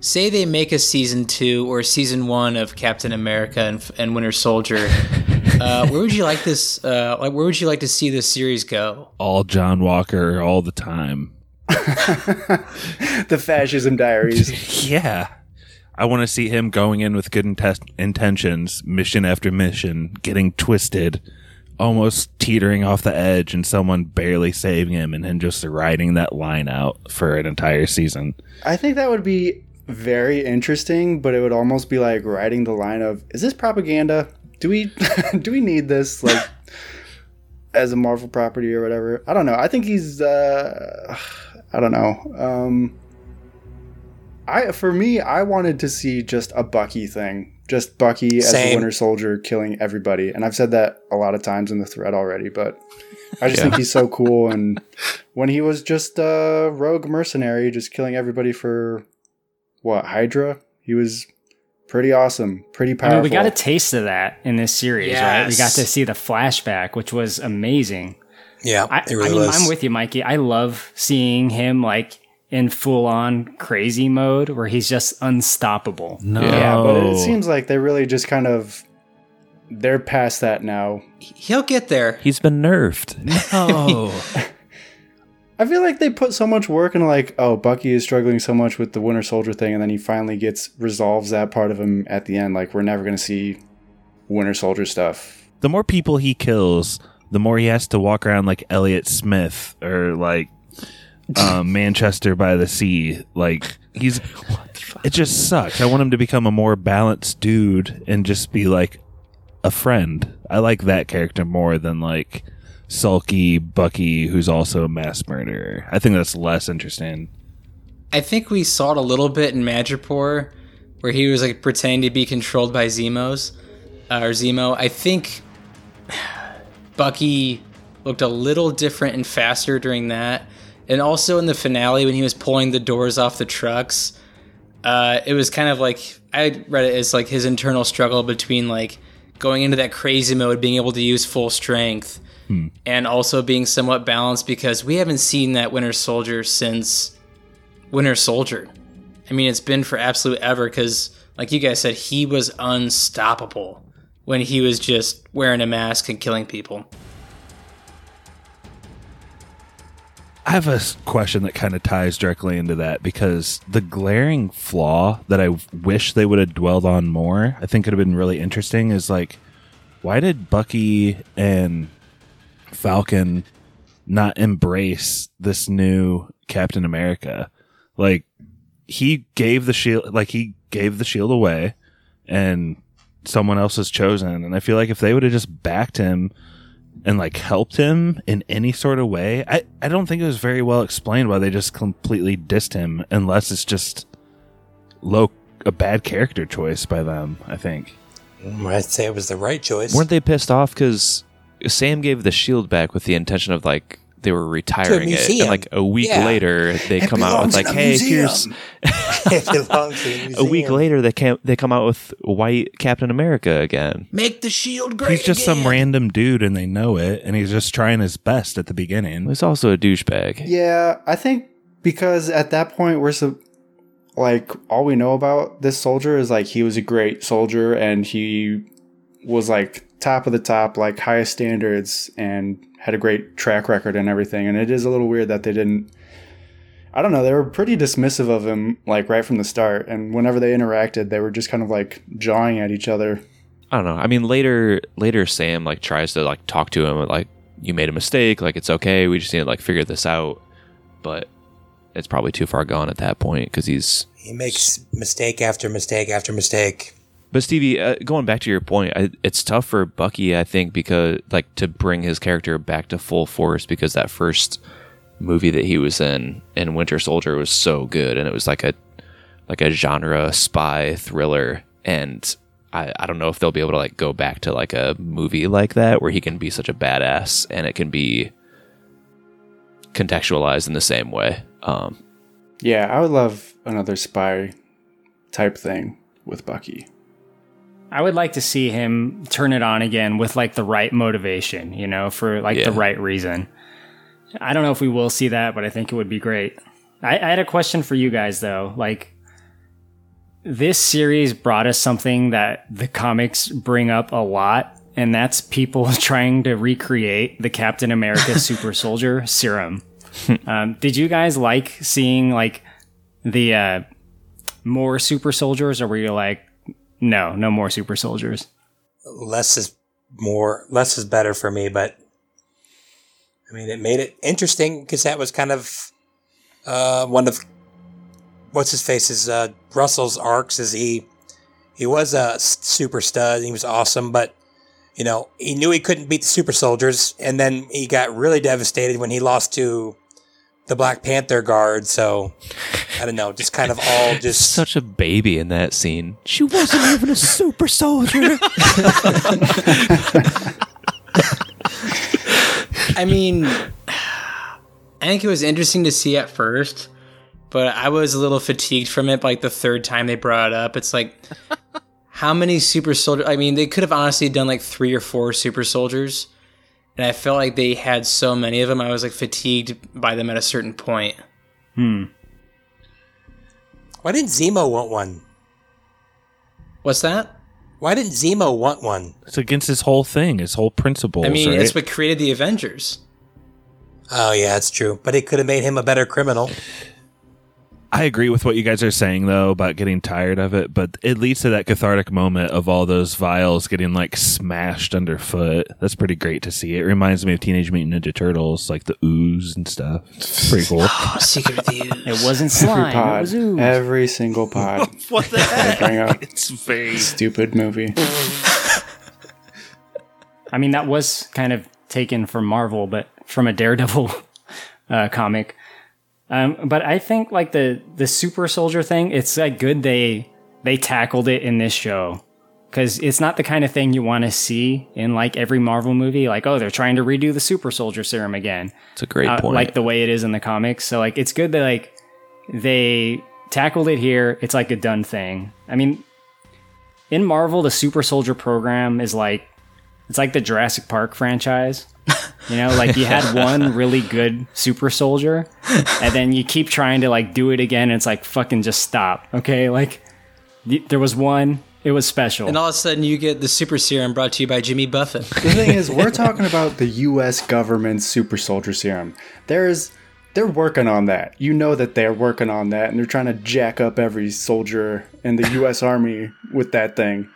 Say they make a season two or season one of Captain America and, and Winter Soldier. [LAUGHS] uh, where would you like this? Uh, like, where would you like to see this series go? All John Walker all the time. [LAUGHS] The Fascism Diaries. [LAUGHS] Yeah. I want to see him going in with good intes- intentions, mission after mission, getting twisted, almost teetering off the edge, and someone barely saving him, and then just riding that line out for an entire season. I think that would be very interesting, but it would almost be like riding the line of: Is this propaganda? Do we [LAUGHS] do we need this like [LAUGHS] as a Marvel property or whatever? I don't know. I think he's. Uh, I don't know. Um, I for me, I wanted to see just a Bucky thing, just Bucky as a Same. Winter Soldier killing everybody, and I've said that a lot of times in the thread already, but I just think he's so [LAUGHS] cool. And when he was just a rogue mercenary, just killing everybody for what Hydra, he was pretty awesome, pretty I powerful. mean, we got a taste of that in this series, right? We got to see the flashback, which was amazing. Yeah, I, it really I mean, was. I'm with you, Mikey. I love seeing him like in full on crazy mode where he's just unstoppable. No. yeah, but it seems like they really just kind of they're past that now. He'll get there. He's been nerfed. [LAUGHS] No. I [LAUGHS] I feel like they put so much work into like, oh, Bucky is struggling so much with the Winter Soldier thing, and then he finally gets resolves that part of him at the end. Like we're never gonna see Winter Soldier stuff. The more people he kills, the more he has to walk around like Elliott Smith or like um, Manchester by the Sea. Like he's, it just sucks. I want him to become a more balanced dude and just be like a friend. I like that character more than like sulky Bucky, who's also a mass murderer. I think that's less interesting. I think we saw it a little bit in Madripoor, where he was like pretending to be controlled by Zemos uh, or Zemo. I think [SIGHS] Bucky looked a little different and faster during that, and also in the finale when he was pulling the doors off the trucks. Uh, it was kind of like I read it as like his internal struggle between like going into that crazy mode, being able to use full strength, and also being somewhat balanced because we haven't seen that Winter Soldier since Winter Soldier. I mean, it's been for absolute ever because, like you guys said, he was unstoppable when he was just wearing a mask and killing people. I have a question that kind of ties directly into that because the glaring flaw that I wish they would have dwelled on more, I think could have been really interesting, is like, why did Bucky and Falcon not embrace this new Captain America? Like, he gave the shield, like, he gave the shield away and someone else is chosen. And I feel like if they would have just backed him and like helped him in any sort of way. I, I don't think it was very well explained why they just completely dissed him unless it's just low a bad character choice by them, I think. Mm, I'd say it was the right choice. Weren't they pissed off because Sam gave the shield back with the intention of like they were retiring it, and like a week Yeah. later they come out with like, "Hey, museum." here's." [LAUGHS] [LAUGHS] it belongs A week later, they came they come out with white Captain America again. Make the shield great. He's just some random dude and they know it and he's just trying his best at the beginning. He's also a douchebag. Yeah, I think because at that point we're so like all we know about this soldier is like he was a great soldier and he was like top of the top, like highest standards and had a great track record and everything. And it is a little weird that they didn't I don't know, they were pretty dismissive of him like right from the start. And whenever they interacted, they were just kind of like jawing at each other. I don't know. I mean, later later Sam like tries to like talk to him like you made a mistake, like it's okay. We just need to like figure this out. But it's probably too far gone at that point because he's He makes mistake after mistake after mistake. But Stevie, uh, going back to your point, I, it's tough for Bucky, I think, because like to bring his character back to full force because that first movie that he was in in Winter Soldier was so good, and it was like a like a genre spy thriller, and I, I don't know if they'll be able to like go back to like a movie like that where he can be such a badass and it can be contextualized in the same way. Um, Yeah, I would love another spy type thing with Bucky. I would like to see him turn it on again with like the right motivation, you know, for like Yeah. the right reason. I don't know if we will see that, but I think it would be great. I, I had a question for you guys though. Like, this series brought us something that the comics bring up a lot, and that's people [LAUGHS] trying to recreate the Captain America [LAUGHS] Super Soldier serum. um, did you guys like seeing like the uh, more super soldiers, or were you like, no, no more super soldiers? Less is more, less is better for me, but I mean, it made it interesting because that was kind of uh, one of what's his face's uh, Russell's arcs. Is he he was a super stud, he was awesome, but you know he knew he couldn't beat the super soldiers, and then he got really devastated when he lost to the Black Panther guard. So I don't know, just kind of all [LAUGHS] just such a baby in that scene. She wasn't even a super soldier. [LAUGHS] I mean, I think it was interesting to see at first, but I was a little fatigued from it. Like the third time they brought it up, it's like, how many super soldiers? I mean, they could have honestly done like three or four super soldiers, and I felt like they had so many of them. I was like fatigued by them at a certain point. Hmm. Why didn't Zemo want one? What's that? Why didn't Zemo want one? It's against his whole thing, his whole principles. I mean, right? it's what created the Avengers. Oh yeah, that's true. But it could have made him a better criminal. I agree with what you guys are saying though about getting tired of it, but it leads to that cathartic moment of all those vials getting like smashed underfoot. That's pretty great to see. It reminds me of Teenage Mutant Ninja Turtles, like the ooze and stuff. It's pretty cool. [LAUGHS] Oh, secret of the ooze. It wasn't Every slime. It was ooze. every single pod. [LAUGHS] what the heck? bring up It's very stupid movie. I mean, that was kind of taken from Marvel, but from a Daredevil [LAUGHS] uh, comic. Um, but I think like the the super soldier thing, it's like good they they tackled it in this show because it's not the kind of thing you want to see in like every Marvel movie. Like, oh, they're trying to redo the super soldier serum again, It's a great uh, point. like the way it is in the comics. So like, it's good that like they tackled it here. It's like a done thing. I mean, in Marvel, the super soldier program is like it's like the Jurassic Park franchise. You know, like you had one [LAUGHS] really good super soldier, and then you keep trying to like do it again, and it's like fucking just stop. Okay, like y- there was one, it was special. And all of a sudden, you get the super serum brought to you by Jimmy Buffett. The thing is, we're [LAUGHS] talking about the U.S. government's super soldier serum. There's, they're working on that. You know that they're working on that, and they're trying to jack up every soldier in the U.S. Army with that thing.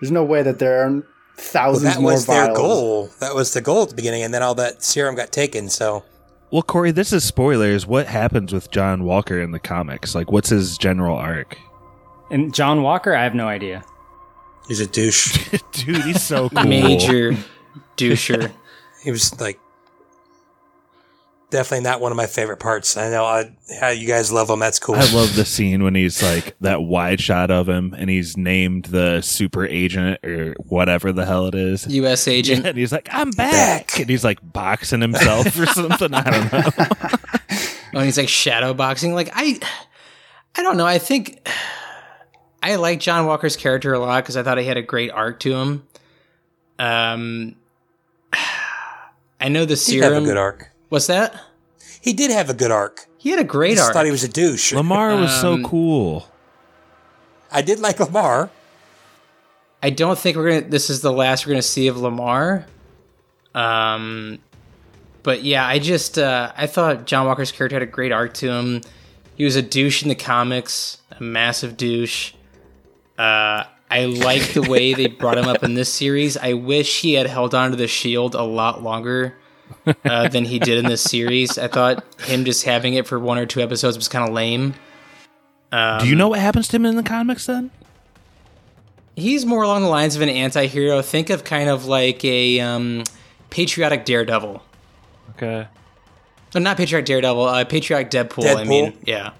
There's no way that there are thousands that more was their goal. That was the goal at the beginning, and then all that serum got taken. So Well, Corey, this is spoilers. What happens with John Walker in the comics? Like, what's his general arc? and John Walker, I have no idea. he's a douche. [LAUGHS] Dude, he's so [LAUGHS] cool. Major doucher. [LAUGHS] he was like definitely not one of my favorite parts. I know I, how you guys love him. That's cool. I love the scene when he's like that wide shot of him and he's named the super agent or whatever the hell it is. U.S. agent. And he's like, I'm back. Back. And he's like boxing himself or [LAUGHS] something. I don't know. [LAUGHS] Oh, and he's like shadow boxing. Like I, I don't know. I think I like John Walker's character a lot because I thought he had a great arc to him. Um, [SIGHS] I know the he have a serum. good arc. What's that? He did have a good arc. He had a great just arc. thought he was a douche. Lamar was so Um, cool. I did like Lamar. I don't think we're gonna. This is the last we're gonna see of Lamar. Um, but yeah, I just uh, I thought John Walker's character had a great arc to him. He was a douche in the comics, a massive douche. Uh, I like the way they brought him up in this series. I wish he had held on to the shield a lot longer uh, than he did in this series. I thought him just having it for one or two episodes was kind of lame. Do you know what happens to him in the comics then? He's more along the lines of an anti-hero. Think of kind of like a um, patriotic Daredevil. Okay. No, not patriotic Daredevil. Uh, patriotic Deadpool, I mean, yeah.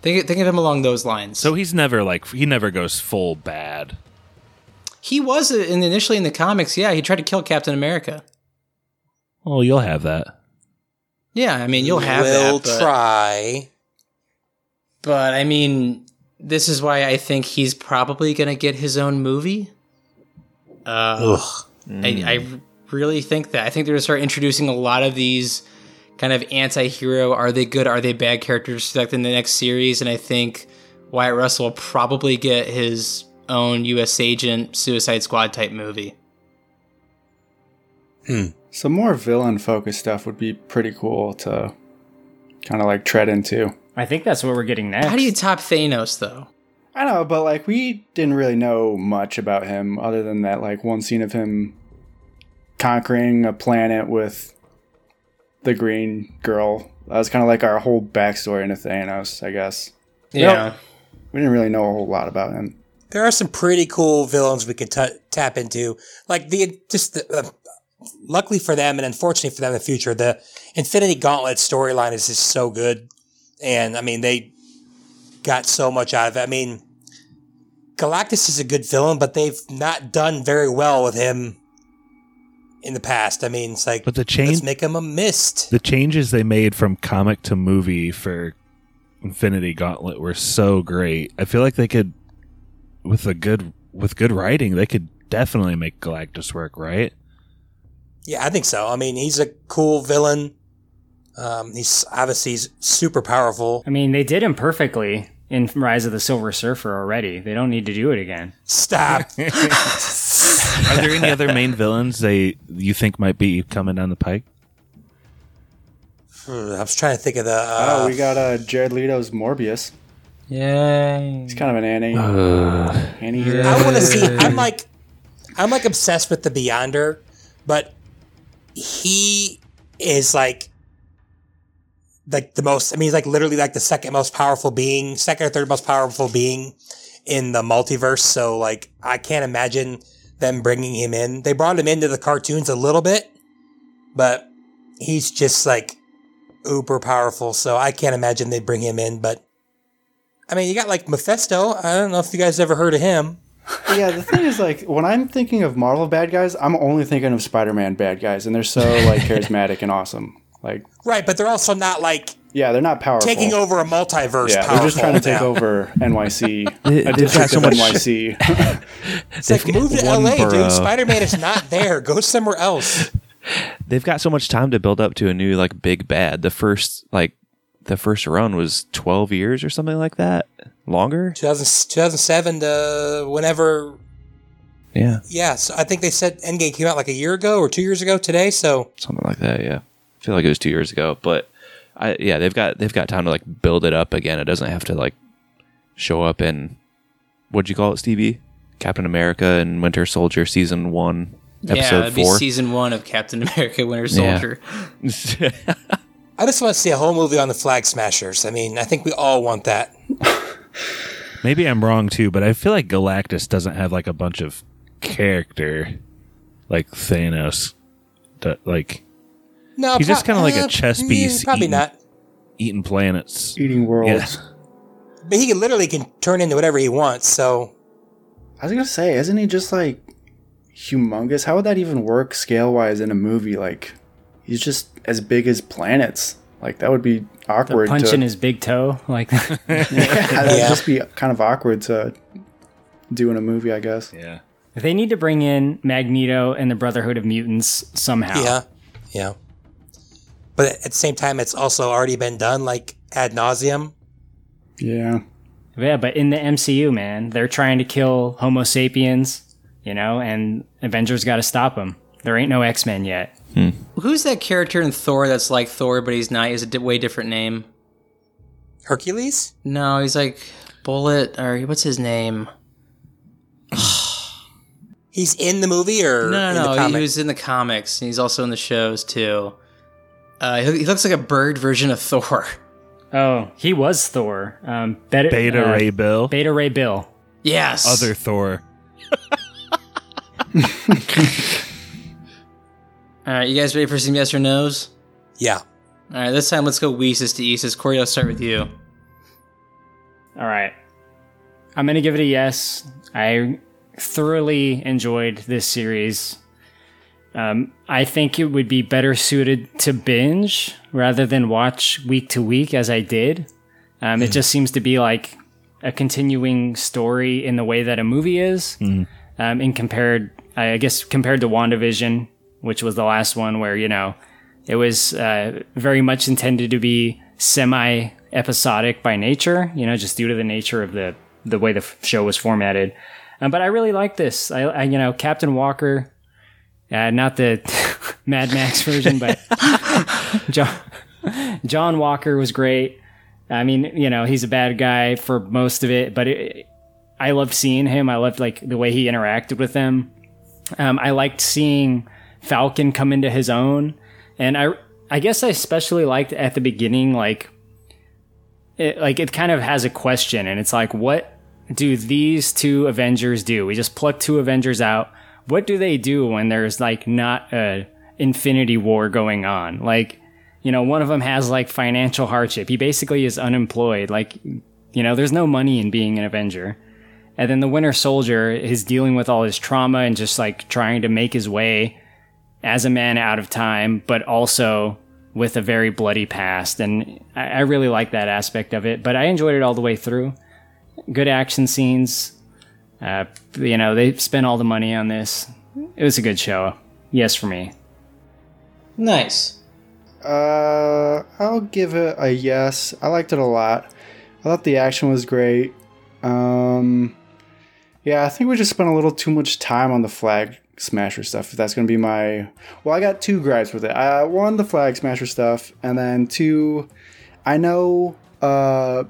Think think of him along those lines. So he's never like, he never goes full bad. he was uh, in initially in the comics. Yeah, he tried to kill Captain America. Well, you'll have that. Yeah, I mean, you'll have will that. But, try. but I mean, this is why I think he's probably going to get his own movie. Uh, Ugh. I, I really think that. I think they're going to start introducing a lot of these kind of anti-hero, are they good, are they bad characters like in the next series, and I think Wyatt Russell will probably get his own U.S. agent Suicide Squad type movie. Some more villain focused stuff would be pretty cool to kind of like tread into. I think that's what we're getting next. How do you top Thanos though? I know, but like we didn't really know much about him other than that like one scene of him conquering a planet with the green girl. That was kind of like our whole backstory into Thanos, I guess. Yeah. We didn't really know a whole lot about him. There are some pretty cool villains we could t- tap into, like the just the. Uh, luckily for them, and unfortunately for them in the future, the Infinity Gauntlet storyline is just so good, and I mean they got so much out of it. I mean, Galactus is a good villain, but they've not done very well with him in the past. I mean, it's like But the let's change, make him a mist. the changes they made from comic to movie for Infinity Gauntlet were so great. I feel like they could, with a good with good writing, they could definitely make Galactus work, right? Yeah, I think so. I mean, he's a cool villain. Um, he's obviously he's super powerful. I mean, they did him perfectly in Rise of the Silver Surfer already. They don't need to do it again. Stop. [LAUGHS] [LAUGHS] Are there any other main villains they you think might be coming down the pike? I was trying to think of the. Uh, oh, we got uh, Jared Leto's Morbius. Yay. He's kind of an Annie. Annie hero. I want to see. I'm like, I'm like obsessed with the Beyonder, but he is like, like the most. I mean, he's like literally like the second most powerful being, second or third most powerful being in the multiverse. So like, I can't imagine them bringing him in. They brought him into the cartoons a little bit, but he's just like uber powerful. So I can't imagine they'd bring him in. But I mean, you got like Mephisto. I don't know if you guys ever heard of him. Yeah, the thing is, like, when I'm thinking of Marvel bad guys, I'm only thinking of Spider-Man bad guys, and they're so like [LAUGHS] charismatic and awesome. Like, Right, but they're also not like yeah, they're not powerful. taking over a multiverse. Yeah, they're just trying to take now. over NYC. They- a they've district so of much- NYC. [LAUGHS] It's like They've move to LA, borough. dude. Spider Man is not there. Go somewhere else. [LAUGHS] They've got so much time to build up to a new like big bad. The first like the first run was 12 years or something like that. Longer? 2000, 2007 to whenever. Yeah, Yeah, so I think they said Endgame came out like a year ago or two years ago today. So something like that, yeah. I feel like it was 2 years ago, but I yeah, they've got they've got time to like build it up again. It doesn't have to like show up in what'd you call it, Stevie? Captain America and Winter Soldier season 1 yeah, episode it'd be 4. season one of Captain [LAUGHS] America: Winter Yeah. [LAUGHS] [LAUGHS] Soldier. I just want to see a whole movie on the Flag Smashers. I mean, I think we all want that. [LAUGHS] Maybe I'm wrong too, but I feel like Galactus doesn't have like a bunch of character like Thanos. That like No, He's just kinda like a uh, chess mm, piece Probably eating- not. eating planets. Eating worlds. [LAUGHS] But he literally can turn into whatever he wants. So I was gonna say, isn't he just like humongous? How would that even work scale wise in a movie? Like, he's just as big as planets. Like that would be awkward. Punching to, his big toe. Like, [LAUGHS] [LAUGHS] [LAUGHS] yeah, that'd Yeah. just be kind of awkward to do in a movie, I guess. Yeah. they need to bring in Magneto and the Brotherhood of Mutants somehow. yeah, yeah. But at the same time, it's also already been done like ad nauseum. Yeah. Yeah, but in the MCU, man, they're trying to kill Homo sapiens, you know, and Avengers got to stop them. There ain't no X Men yet. Who's that character in Thor that's like Thor, but he's not? He has a di- way different name. Hercules. No, he's like Bullet, or what's his name? [SIGHS] He's in the movie or No, in no, the no. He comic? was in the comics, and he's also in the shows too. Uh, he, he looks like a bird version of Thor. Oh, he was Thor. Um, Beta, Beta uh, Ray Bill. Beta Ray Bill. Yes. Other Thor. [LAUGHS] All right, you guys ready for some yes or nos? yeah. All right, this time let's go Weesis to Easis. Corey, I'll start with you. All right. I'm going to give it a yes. I thoroughly enjoyed this series. Um, I think it would be better suited to binge rather than watch week to week as I did. Um, It just seems to be like a continuing story in the way that a movie is. Um, and compared, I guess, compared to WandaVision, which was the last one where, you know, it was uh, very much intended to be semi episodic by nature, you know, just due to the nature of the the way the show was formatted. Um, but I really like this. I, I you know, Captain Walker, uh, not the [LAUGHS] Mad Max version, but [LAUGHS] John John Walker was great. I mean, you know, he's a bad guy for most of it, but it, I loved seeing him. I loved like the way he interacted with them. Um, I liked seeing Falcon come into his own, and I I guess I especially liked at the beginning like it like it kind of has a question, and it's like what do these two Avengers do? We just pluck two Avengers out. What do they do when there's like not a Infinity War going on? Like you know, one of them has like financial hardship. He basically is unemployed. Like, you know, there's no money in being an Avenger. And then the Winter Soldier is dealing with all his trauma and just like trying to make his way as a man out of time, but also with a very bloody past. And I, I really like that aspect of it, but I enjoyed it all the way through. Good action scenes. Uh, you know, they spent all the money on this. It was a good show. Yes, for me. Nice. Uh, I'll give it a yes. I liked it a lot. I thought the action was great. Um, yeah, I think we just spent a little too much time on the flag Smasher stuff. That's going to be my, well, I got two gripes with it. I, one, the Flag Smasher stuff, and then two, I know uh,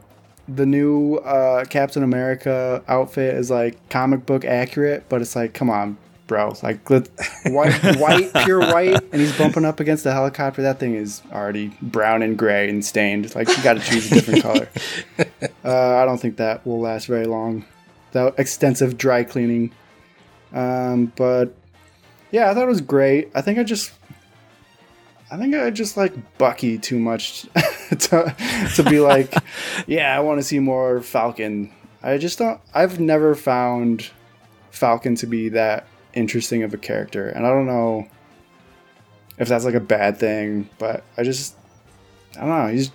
the new uh, Captain America outfit is like comic book accurate, but it's like, come on, bro. Like let- [LAUGHS] white, white, pure white, and he's bumping up against the helicopter. That thing is already brown and gray and stained. Like you got to choose a different color. [LAUGHS] Uh, I don't think that will last very long That extensive dry cleaning. Um, but yeah, I thought it was great. I think I just, I think I just like Bucky too much [LAUGHS] to to be like, [LAUGHS] yeah, I want to see more Falcon. I just don't. I've never found Falcon to be that interesting of a character, and I don't know if that's like a bad thing, but I just, I don't know. He's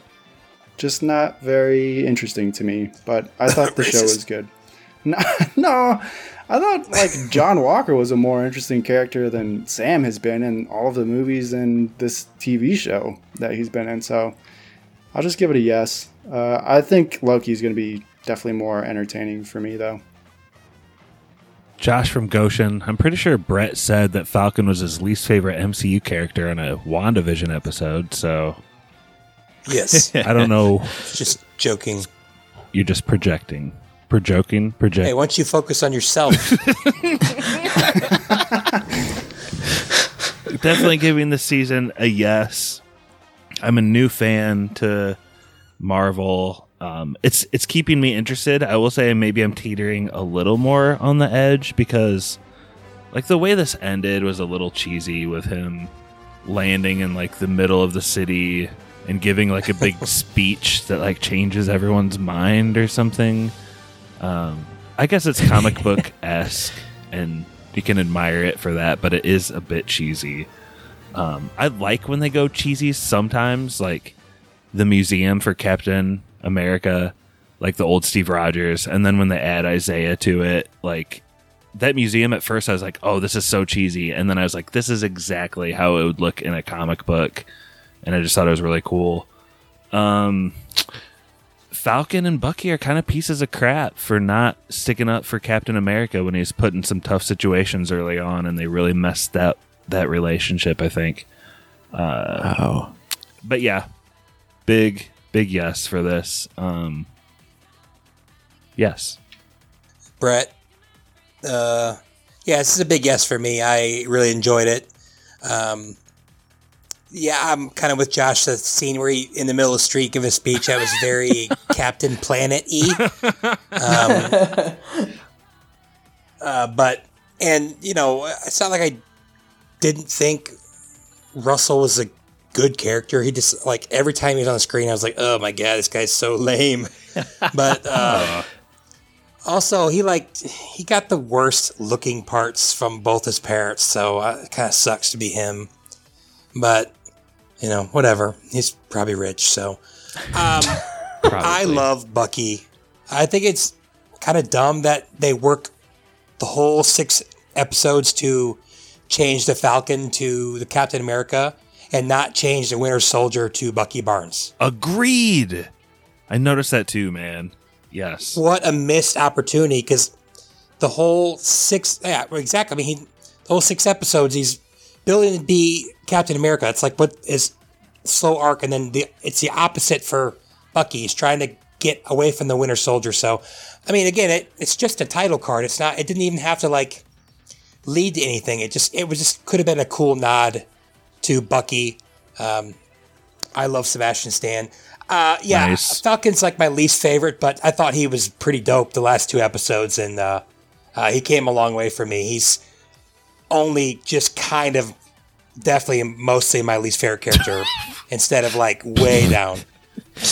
just not very interesting to me. But I thought the [LAUGHS] show was good. No, no, I thought like [LAUGHS] John Walker was a more interesting character than Sam has been in all of the movies and this TV show that he's been in. So I'll just give it a yes. Uh, I think Loki's going to be definitely more entertaining for me though. Josh from Goshen. I'm pretty sure Brett said that Falcon was his least favorite MCU character in a WandaVision episode, so Yes, [LAUGHS] I don't know. [LAUGHS] just joking. You're just projecting. Projoking? Project. Hey, why don't you focus on yourself? [LAUGHS] definitely giving the season a yes. I'm a new fan to Marvel. Um, it's it's keeping me interested. I will say maybe I'm teetering a little more on the edge because like the way this ended was a little cheesy with him landing in like the middle of the city and giving like a big [LAUGHS] speech that like changes everyone's mind or something. Um, I guess it's comic [LAUGHS] book esque and you can admire it for that, but it is a bit cheesy. Um, I like when they go cheesy sometimes, like the museum for Captain America, like the old Steve Rogers, and then when they add Isaiah to it, like that museum at first I was like, oh, this is so cheesy. And then I was like, this is exactly how it would look in a comic book. And I just thought it was really cool. Um, Falcon and Bucky are kind of pieces of crap for not sticking up for Captain America when he's put in some tough situations early on, and they really messed up that relationship. I think. Oh. But yeah, big big yes for this. Um, yes, Brett. Uh, yeah, this is a big yes for me. I really enjoyed it. Um, yeah, I'm kind of with Josh. The scene where he, in the middle of the street, give a speech, I was very [LAUGHS] Captain Planet E. [LAUGHS] Um, uh, but, and, you know, it's not like I didn't think Russell was a good character. He just, like, every time he was on the screen, I was like, oh my God, this guy's so lame. [LAUGHS] but, uh, also, he like he got the worst looking parts from both his parents, so uh, it kind of sucks to be him. But you know, whatever. He's probably rich, so. Um, [LAUGHS] I love Bucky. I think it's kind of dumb that they work the whole six episodes to change the Falcon to the Captain America and not change the Winter Soldier to Bucky Barnes. agreed. I noticed that too, man. Yes, what a missed opportunity because the whole six yeah exactly i mean he the whole six episodes he's building to be captain america. It's like what is slow arc and then the it's the opposite for bucky. He's trying to get away from the winter soldier. So i mean again it, it's just a title card. It's not it didn't even have to like lead to anything. It just it was just could have been a cool nod to bucky. Um, i love sebastian stan. Uh, yeah, Nice. Falcon's like my least favorite, but I thought he was pretty dope the last two episodes, and uh, uh, he came a long way for me. He's only just kind of, definitely, mostly my least favorite character, [LAUGHS] instead of like way down.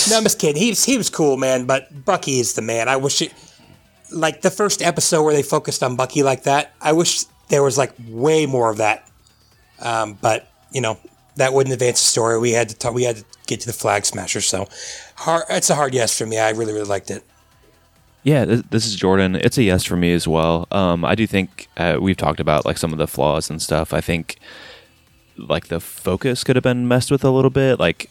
No, I'm just kidding. He was he was cool, man. But Bucky is the man. I wish it, like the first episode where they focused on Bucky like that. I wish there was like way more of that. Um, but you know that wouldn't advance the story. We had to talk, we had to get to the flag smasher. So hard. It's a hard yes for me. I really really liked it. Yeah, this, this is Jordan. It's a yes for me as well. Um, I do think uh, we've talked about like some of the flaws and stuff. I think like the focus could have been messed with a little bit. Like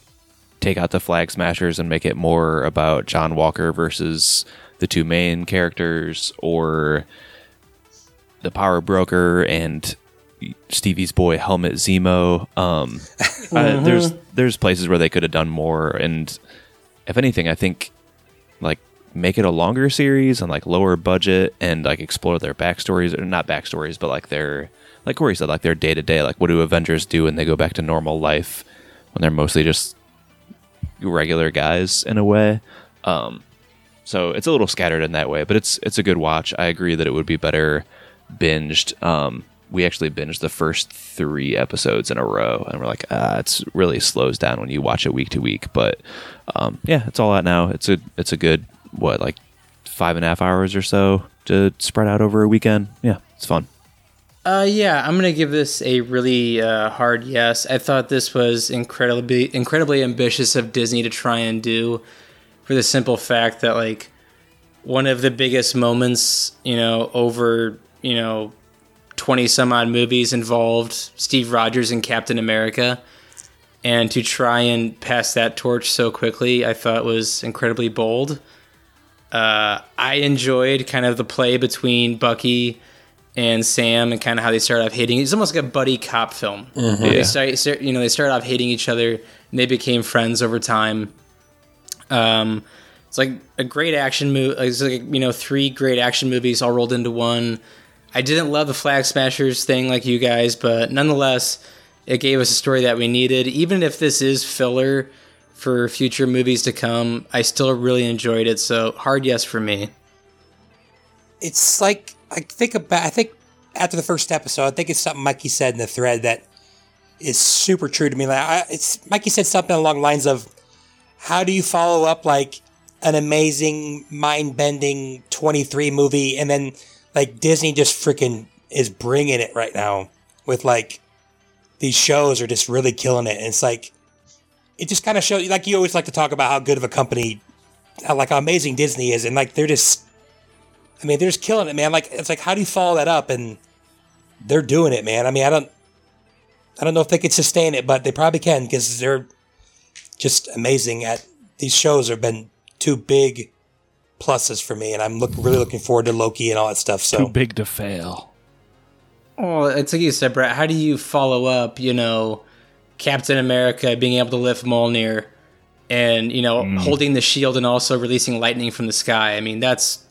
take out the flag smashers and make it more about John Walker versus the two main characters, or the power broker and Stevie's boy Helmut Zemo. Um, [LAUGHS] uh, there's there's places where they could have done more, and if anything, I think like make it a longer series and like lower budget and like explore their backstories or not backstories, but like their like Corey said, like their day to day. Like what do Avengers do when they go back to normal life when they're mostly just regular guys in a way. Um, so it's a little scattered in that way, but it's it's a good watch. I agree that it would be better binged. Um, we actually binged the first three episodes in a row, and we're like, ah, it's really slows down when you watch it week to week. But um, yeah, it's all out now. It's a it's a good what like five and a half hours or so to spread out over a weekend. Yeah, it's fun. Uh, yeah, I'm gonna give this a really uh, hard yes. I thought this was incredibly incredibly ambitious of Disney to try and do, for the simple fact that like one of the biggest moments, you know, over you know, twenty some odd movies involved Steve Rogers and Captain America, and to try and pass that torch so quickly, I thought was incredibly bold. Uh, I enjoyed kind of the play between Bucky and Sam and kind of how they start off hating. It's almost like a buddy cop film. They start, start- you know, they started off hating each other and they became friends over time. Um, it's like a great action movie. It's like you know, three great action movies all rolled into one. I didn't love the Flag Smashers thing like you guys, but nonetheless, it gave us a story that we needed. Even if this is filler for future movies to come, I still really enjoyed it. So hard yes for me. it's like I think about. I think after the first episode, I think it's something Mikey said in the thread that is super true to me. Like I, it's Mikey said something along lines of, "How do you follow up like an amazing, mind-bending twenty three movie, and then like Disney just freaking is bringing it right now with like these shows are just really killing it, and it's like." It just kind of shows, like you always like to talk about how good of a company, how, like how amazing Disney is, and like they're just I mean, they're just killing it, man. Like it's like, how do you follow that up? And they're doing it, man. I mean, I don't, I don't know if they could sustain it, but they probably can because they're just amazing at these shows. Have been two big pluses for me, and I'm look, really looking forward to Loki and all that stuff. So Too big to fail. Well, it's like you said, Brett. How do you follow up? You know, Captain America being able to lift Mjolnir, and you know, holding the shield and also releasing lightning from the sky. I mean, that's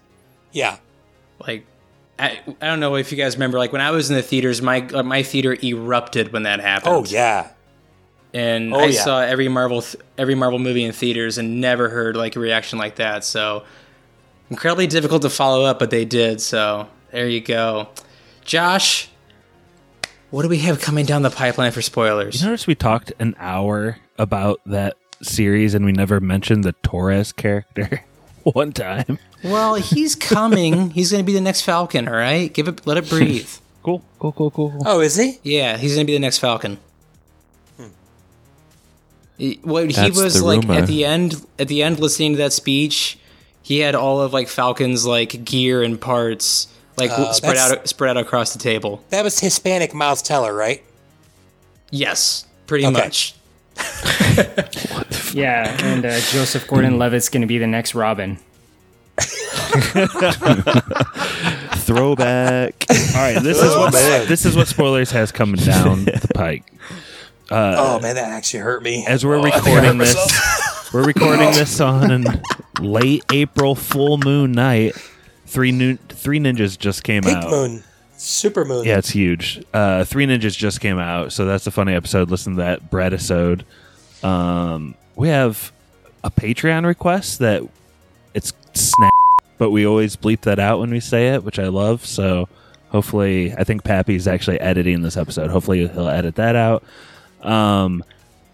yeah, like. I, I don't know if you guys remember, like when I was in the theaters, my uh, my theater erupted when that happened. oh yeah, and Oh, I yeah. saw every Marvel th- every Marvel movie in theaters and never heard like a reaction like that. So incredibly difficult to follow up, but they did. So there you go, Josh. What do we have coming down the pipeline for spoilers? You notice we talked an hour about that series and we never mentioned the Torres character [LAUGHS] one time. well, he's [LAUGHS] coming. he's going to be the next Falcon. All right, give it, let it breathe. [LAUGHS] Cool, cool, cool, cool. oh is he? yeah, he's going to be the next Falcon. Hmm. He- What he was like rumor. at the end, at the end, listening to that speech, he had all of like Falcon's like gear and parts like Uh, spread out spread out across the table. That was Hispanic Miles Teller, right? Yes, pretty Okay. much. [LAUGHS] Yeah, and uh, Joseph Gordon-Levitt's going to be the next Robin. [LAUGHS] Throwback. All right, this is what this is what spoilers has coming down [LAUGHS] the pike. oh man, that actually hurt me. As we're recording this, we're recording this on an late April full moon night. Three new three ninjas just came Pink out. Moon, Super Moon. Yeah, it's huge. Uh, Three Ninjas just came out, so that's a funny episode. Listen to that Brad episode. Um, we have a Patreon request that it's snap, but we always bleep that out when we say it, which I love. So hopefully, I think Pappy's actually editing this episode. Hopefully, he'll edit that out. Um,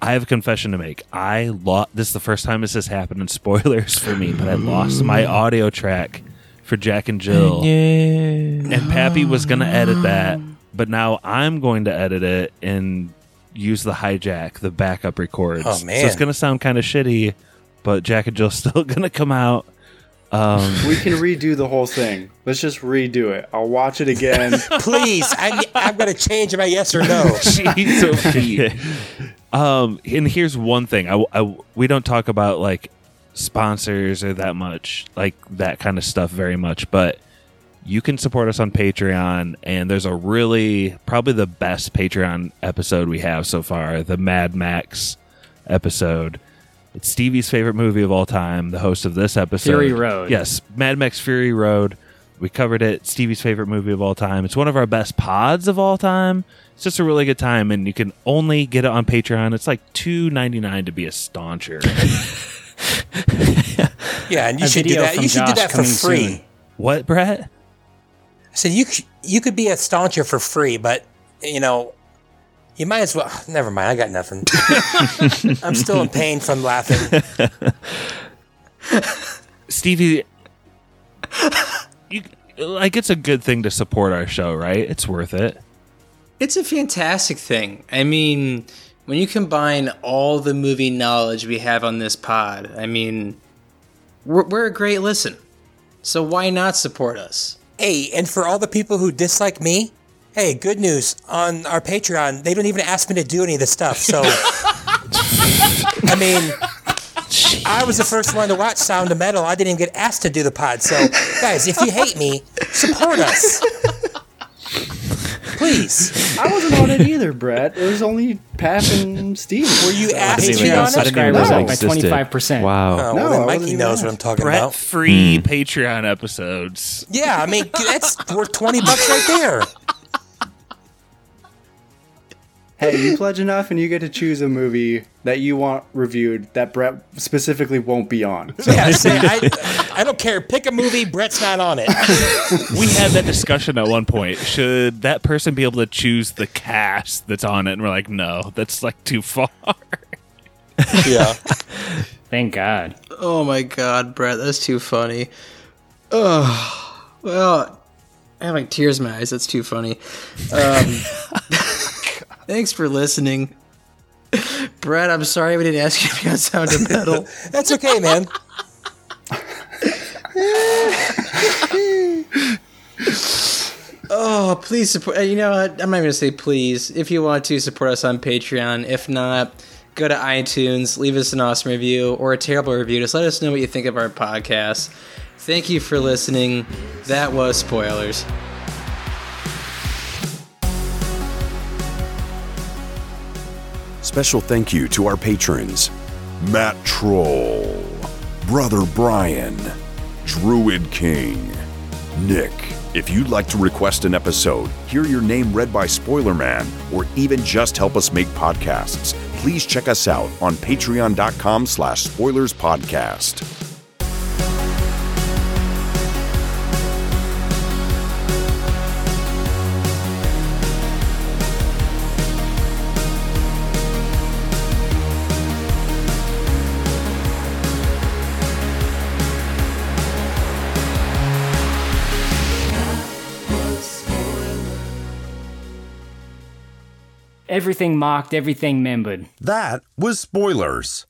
I have a confession to make. I lost. This is the first time this has happened in [LAUGHS] spoilers for me, but I lost my audio track for Jack and Jill [LAUGHS] and Pappy was going to edit that, but now I'm going to edit it and use the hijack, the backup records. Oh, man. So it's going to sound kind of shitty, but Jack and Jill's [LAUGHS] still going to come out. Um, [LAUGHS] We can redo the whole thing. Let's just redo it. I'll watch it again. Please, I'm, I'm going to change my yes or no. Jeez, Pete. um, and here's one thing: I, I- we don't talk about like sponsors or that much, like that kind of stuff, very much. But you can support us on Patreon, and there's a really probably the best Patreon episode we have so far, the Mad Max episode. It's Stevie's favorite movie of all time. The host of this episode, Fury Road. Yes, Mad Max Fury Road. We covered it. Stevie's favorite movie of all time. It's one of our best pods of all time. It's just a really good time, and you can only get it on Patreon. It's like two ninety nine to be a stauncher. [LAUGHS] [LAUGHS] Yeah, and you A should do that. You should do that for free. soon. what, Brett? So you you could be a stauncher for free, but you know, you might as well. [SIGHS] Never mind. I got nothing. [LAUGHS] I'm still in pain from laughing. [LAUGHS] Stevie, you like it's a good thing to support our show, right? It's worth it. It's a fantastic thing. I mean, when you combine all the movie knowledge we have on this pod, I mean, we're, we're a great listen. So why not support us? Hey, and for all the people who dislike me, hey, good news on our Patreon. They don't even ask me to do any of this stuff. So, [LAUGHS] I mean, I was the first one to watch Sound of Metal. I didn't even get asked to do the pod. So, guys, if you hate me, support us. [LAUGHS] Please. I wasn't on it either, Brett. It was only Pap and Steve. Were you asked to be on know- it? I Subscribers know by 25%. Wow. Oh, well, No, then Mikey wasn't even knows what. I'm talking Brett about. free Patreon episodes. Yeah, I mean, that's worth 20 bucks right there. [LAUGHS] Hey, you pledge enough, and you get to choose a movie that you want reviewed that Brett specifically won't be on. So Yeah, say, I, I don't care. Pick a movie. Brett's not on it. [LAUGHS] We had that discussion at one point. Should that person be able to choose the cast that's on it? And we're like, no, that's like too far. Yeah. [LAUGHS] Thank God. Oh my god, Brett, that's too funny. Oh, well, I have like tears in my eyes. That's too funny. Um, [LAUGHS] thanks for listening. [LAUGHS] Brett, I'm sorry we didn't ask you if you on Sound of Metal. [LAUGHS] That's okay, man. [LAUGHS] Oh, please support. You know what? I'm not even going to say please. If you want to support us on Patreon, if not, go to iTunes, leave us an awesome review or a terrible review. Just let us know what you think of our podcast. Thank you for listening. That was spoilers. Special thank you to our patrons Matt Troll, Brother Brian, Druid King, Nick. If you'd like to request an episode, hear your name read by Spoiler Man, or even just help us make podcasts, please check us out on patreon.com slash spoilers Everything mocked, everything membered. That was Spoilers.